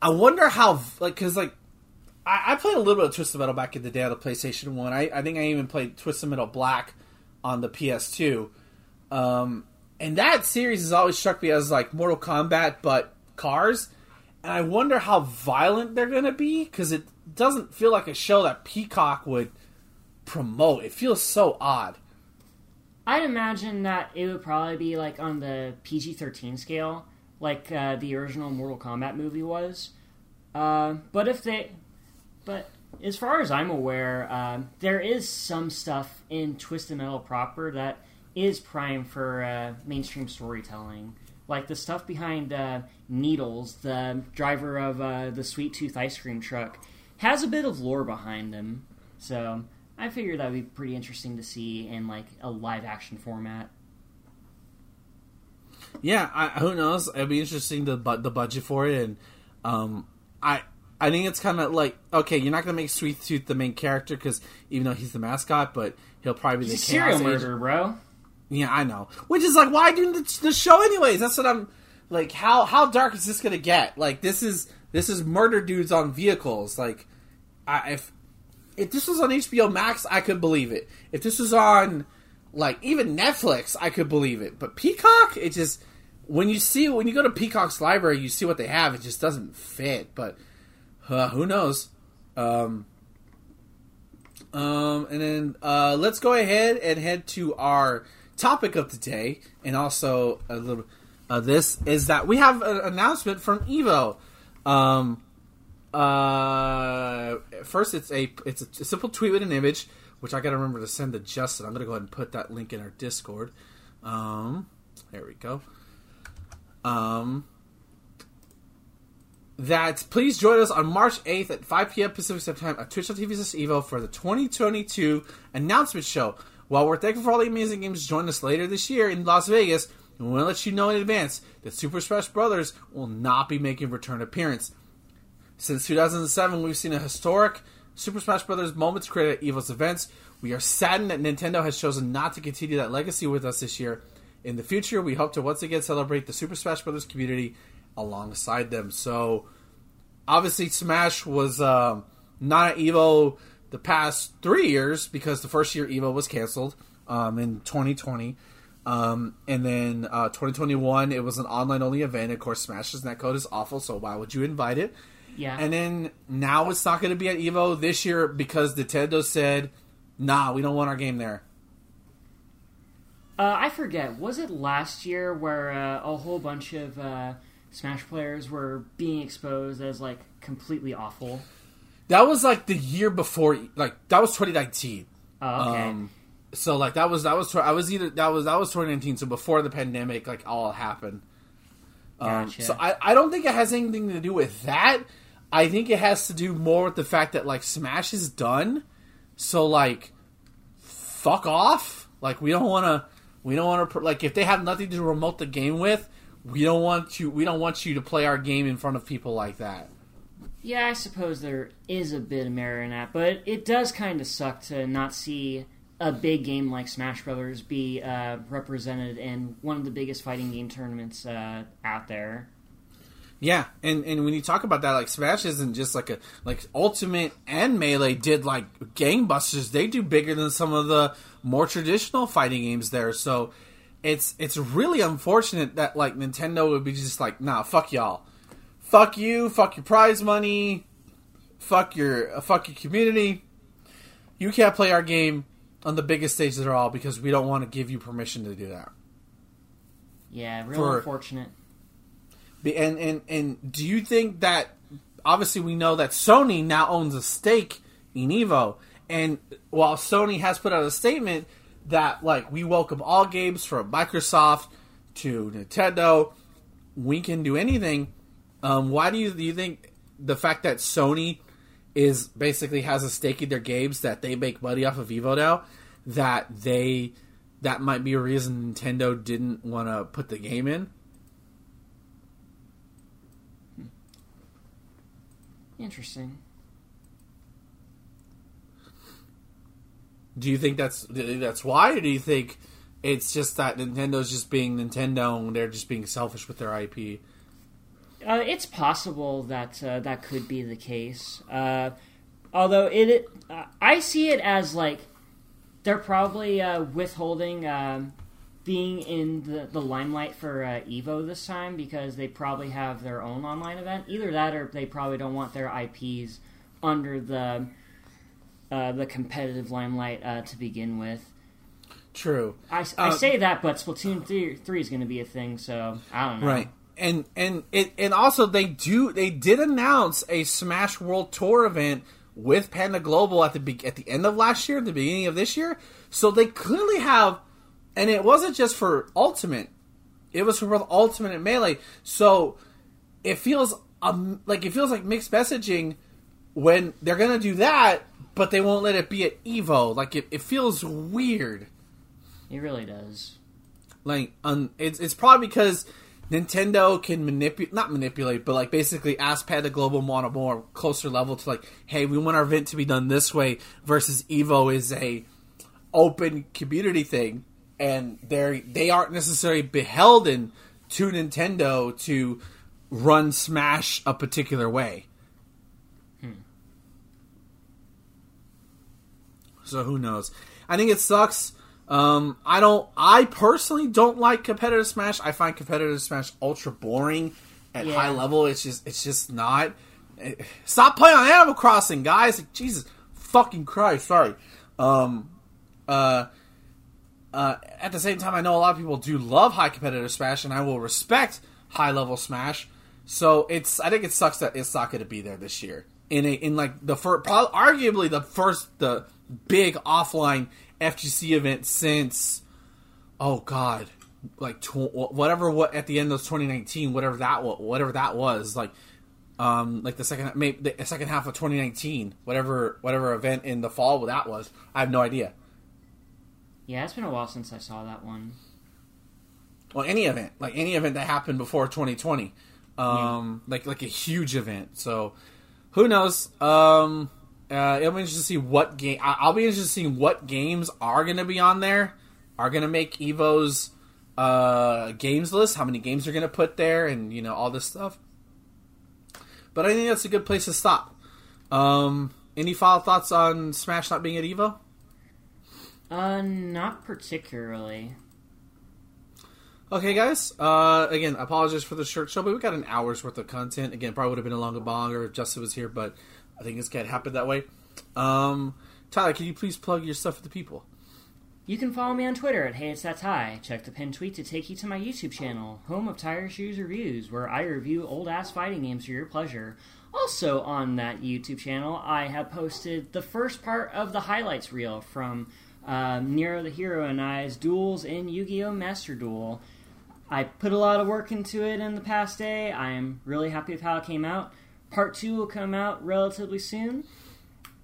I wonder how like because like I, I, played a little bit of Twisted Metal back in the day on the PlayStation One. I, I think I even played Twisted Metal Black on the PS2. Um, and that series has always struck me as like Mortal Kombat, but cars. And I wonder how violent they're going to be because it doesn't feel like a show that Peacock would promote. It feels so odd. I'd imagine that it would probably be like on the PG 13 scale, like uh, the original Mortal Kombat movie was. Uh, but if they. But as far as I'm aware, um, there is some stuff in Twisted Metal proper that is prime for uh, mainstream storytelling. Like the stuff behind uh, Needles, the driver of uh, the Sweet Tooth ice cream truck, has a bit of lore behind him. So I figured that would be pretty interesting to see in like a live action format. Yeah, I, who knows? It'd be interesting the the budget for it, and um, I I think it's kind of like okay, you're not gonna make Sweet Tooth the main character because even though he's the mascot, but he'll probably be he's the serial murderer, bro. Yeah, I know. Which is like, why do the, the show anyways? That's what I'm like. How how dark is this gonna get? Like this is this is murder dudes on vehicles. Like, I, if if this was on HBO Max, I could believe it. If this was on like even Netflix, I could believe it. But Peacock, it just when you see when you go to Peacock's library, you see what they have. It just doesn't fit. But uh, who knows? Um, um, and then uh, let's go ahead and head to our topic of the day, and also a little uh, this is that we have an announcement from Evo. Um, uh, first, it's a it's a simple tweet with an image, which I got to remember to send to Justin. I'm gonna go ahead and put that link in our Discord. Um, there we go. Um, that please join us on March 8th at 5 p.m. Pacific Standard Time at Twitch.tv Evo for the 2022 announcement show. While we're thankful for all the amazing games join us later this year in Las Vegas, we want to let you know in advance that Super Smash Brothers will not be making return appearance. Since 2007, we've seen a historic Super Smash Bros. moments created at EVO's events. We are saddened that Nintendo has chosen not to continue that legacy with us this year. In the future, we hope to once again celebrate the Super Smash Bros. community alongside them. So, obviously, Smash was uh, not at EVO the past three years because the first year Evo was canceled um, in 2020. Um, and then uh, 2021, it was an online only event. Of course, Smash's netcode is awful, so why would you invite it? Yeah. And then now it's not going to be at Evo this year because Nintendo said, nah, we don't want our game there. Uh, I forget. Was it last year where uh, a whole bunch of uh, Smash players were being exposed as like completely awful? That was like the year before, like that was 2019. Oh, okay. Um, so like that was that was I was either that was that was 2019. So before the pandemic, like all happened. Um, Gotcha. So I I don't think it has anything to do with that. I think it has to do more with the fact that like Smash is done. So like, fuck off. Like we don't want to. We don't want to like if they have nothing to remote the game with. We don't want you. We don't want you to play our game in front of people like that. Yeah, I suppose there is a bit of merit in that, but it does kind of suck to not see a big game like Smash Brothers be uh, represented in one of the biggest fighting game tournaments uh, out there. Yeah, and and when you talk about that, like Smash isn't just like a like Ultimate and Melee did like gangbusters. They do bigger than some of the more traditional fighting games there. So it's it's really unfortunate that like Nintendo would be just like, nah, fuck y'all fuck you, fuck your prize money, fuck your uh, fuck your community. You can't play our game on the biggest stage at all because we don't want to give you permission to do that. Yeah, real For- unfortunate. And and and do you think that obviously we know that Sony now owns a stake in Evo, and while Sony has put out a statement that like we welcome all games from Microsoft to Nintendo, we can do anything. Um, why do you do you think the fact that Sony is basically has a stake in their games that they make money off of Evo now that they that might be a reason Nintendo didn't want to put the game in? Interesting. Do you think that's do you think that's why, or do you think it's just that Nintendo's just being Nintendo and they're just being selfish with their IP? Uh, it's possible that uh, that could be the case. Uh, although it, it uh, I see it as like they're probably uh, withholding um, being in the, the limelight for uh, Evo this time because they probably have their own online event. Either that, or they probably don't want their IPs under the uh, the competitive limelight uh, to begin with. True, I, I Uh, say that, but Splatoon 3, 3 is going to be a thing, so I don't know. right? And and it and also they do they did announce a Smash World Tour event with Panda Global at the be- at the end of last year, the beginning of this year. So they clearly have, and it wasn't just for Ultimate; it was for both Ultimate and Melee. So it feels um, like it feels like mixed messaging when they're gonna do that, but they won't let it be at Evo. Like it, it feels weird. It really does. Like um, it's it's probably because Nintendo can manipulate, not manipulate, but like basically ask Panda Global on a more closer level to like, hey, we want our event to be done this way. Versus Evo is a open community thing, and they they aren't necessarily beholden to Nintendo to run Smash a particular way. So who knows? I think it sucks. Um, I don't. I personally don't like competitive Smash. I find competitive Smash ultra boring at Yeah. high level. It's just. It's just not. Stop playing on Animal Crossing, guys. Jesus fucking Christ. Sorry. Um. Uh. Uh, at the same time, I know a lot of people do love high competitive Smash, and I will respect high level Smash. So it's, I think it sucks that it's not going to be there this year. In a, in like the first, probably, arguably the first, the big offline FGC event since, oh god, like tw- whatever what at the end of 2019, whatever that whatever that was, like, um, like the second maybe the second half of 2019, whatever whatever event in the fall that was, I have no idea. Yeah, it's been a while since I saw that one. well any event like any event that happened before 2020 um like like a huge event. So who knows? Um uh it'll be interesting to see what game i'll be interested to see what games are gonna be on there. Are gonna make evo's uh games list how many games they're gonna put there and you know all this stuff. But i think that's a good place to stop. Um any final thoughts on smash not being at evo Uh, not particularly. Okay, guys. Uh, again, I apologize for the short show, but we got an hour's worth of content. Again, probably would have been a longer longer if Justin was here, but I think it's can't happen that way. Um, Tyler, can you please plug your stuff for the people? You can follow me on Twitter at Hey It's That Ty. Check the pinned tweet to take you to my YouTube channel, home of Tire Shoes Reviews, where I review old ass fighting games for your pleasure. Also on that YouTube channel, I have posted the first part of the highlights reel from um, Nero the Hero and I's duels in Yu-Gi-Oh! Master Duel. I put a lot of work into it in the past day. I am really happy with how it came out. Part two will come out relatively soon.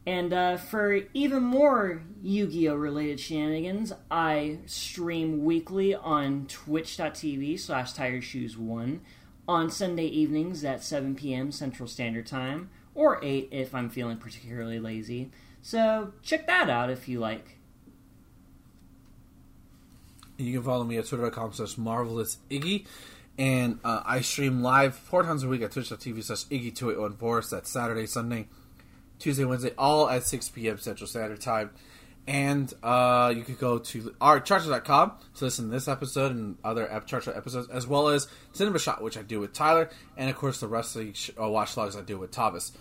And uh, for even more Yu Gi Oh! related shenanigans, I stream weekly on twitch.tv slash tire shoes 1 on Sunday evenings at 7 p.m. Central Standard Time, or 8 if I'm feeling particularly lazy. So check that out if you like. You can follow me at twitter.com slash marvelous Iggy. And uh, I stream live four times a week at twitch.tv slash Iggy2814. So that's Saturday, Sunday, Tuesday, Wednesday, all at 6 p.m. Central Standard Time. And uh, you could go to artcharger.com to listen to this episode and other Charger episodes, as well as Cinema Shot, which I do with Tyler, and of course the wrestling sh- uh, watch logs I do with Tavis.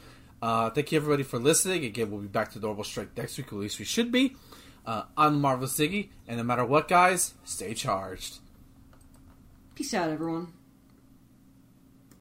Uh, thank you everybody for listening. Again, we'll be back to normal strength next week, at least we should be. Uh, I'm Marvelous Ziggy, and no matter what, guys, stay charged. Peace out, everyone.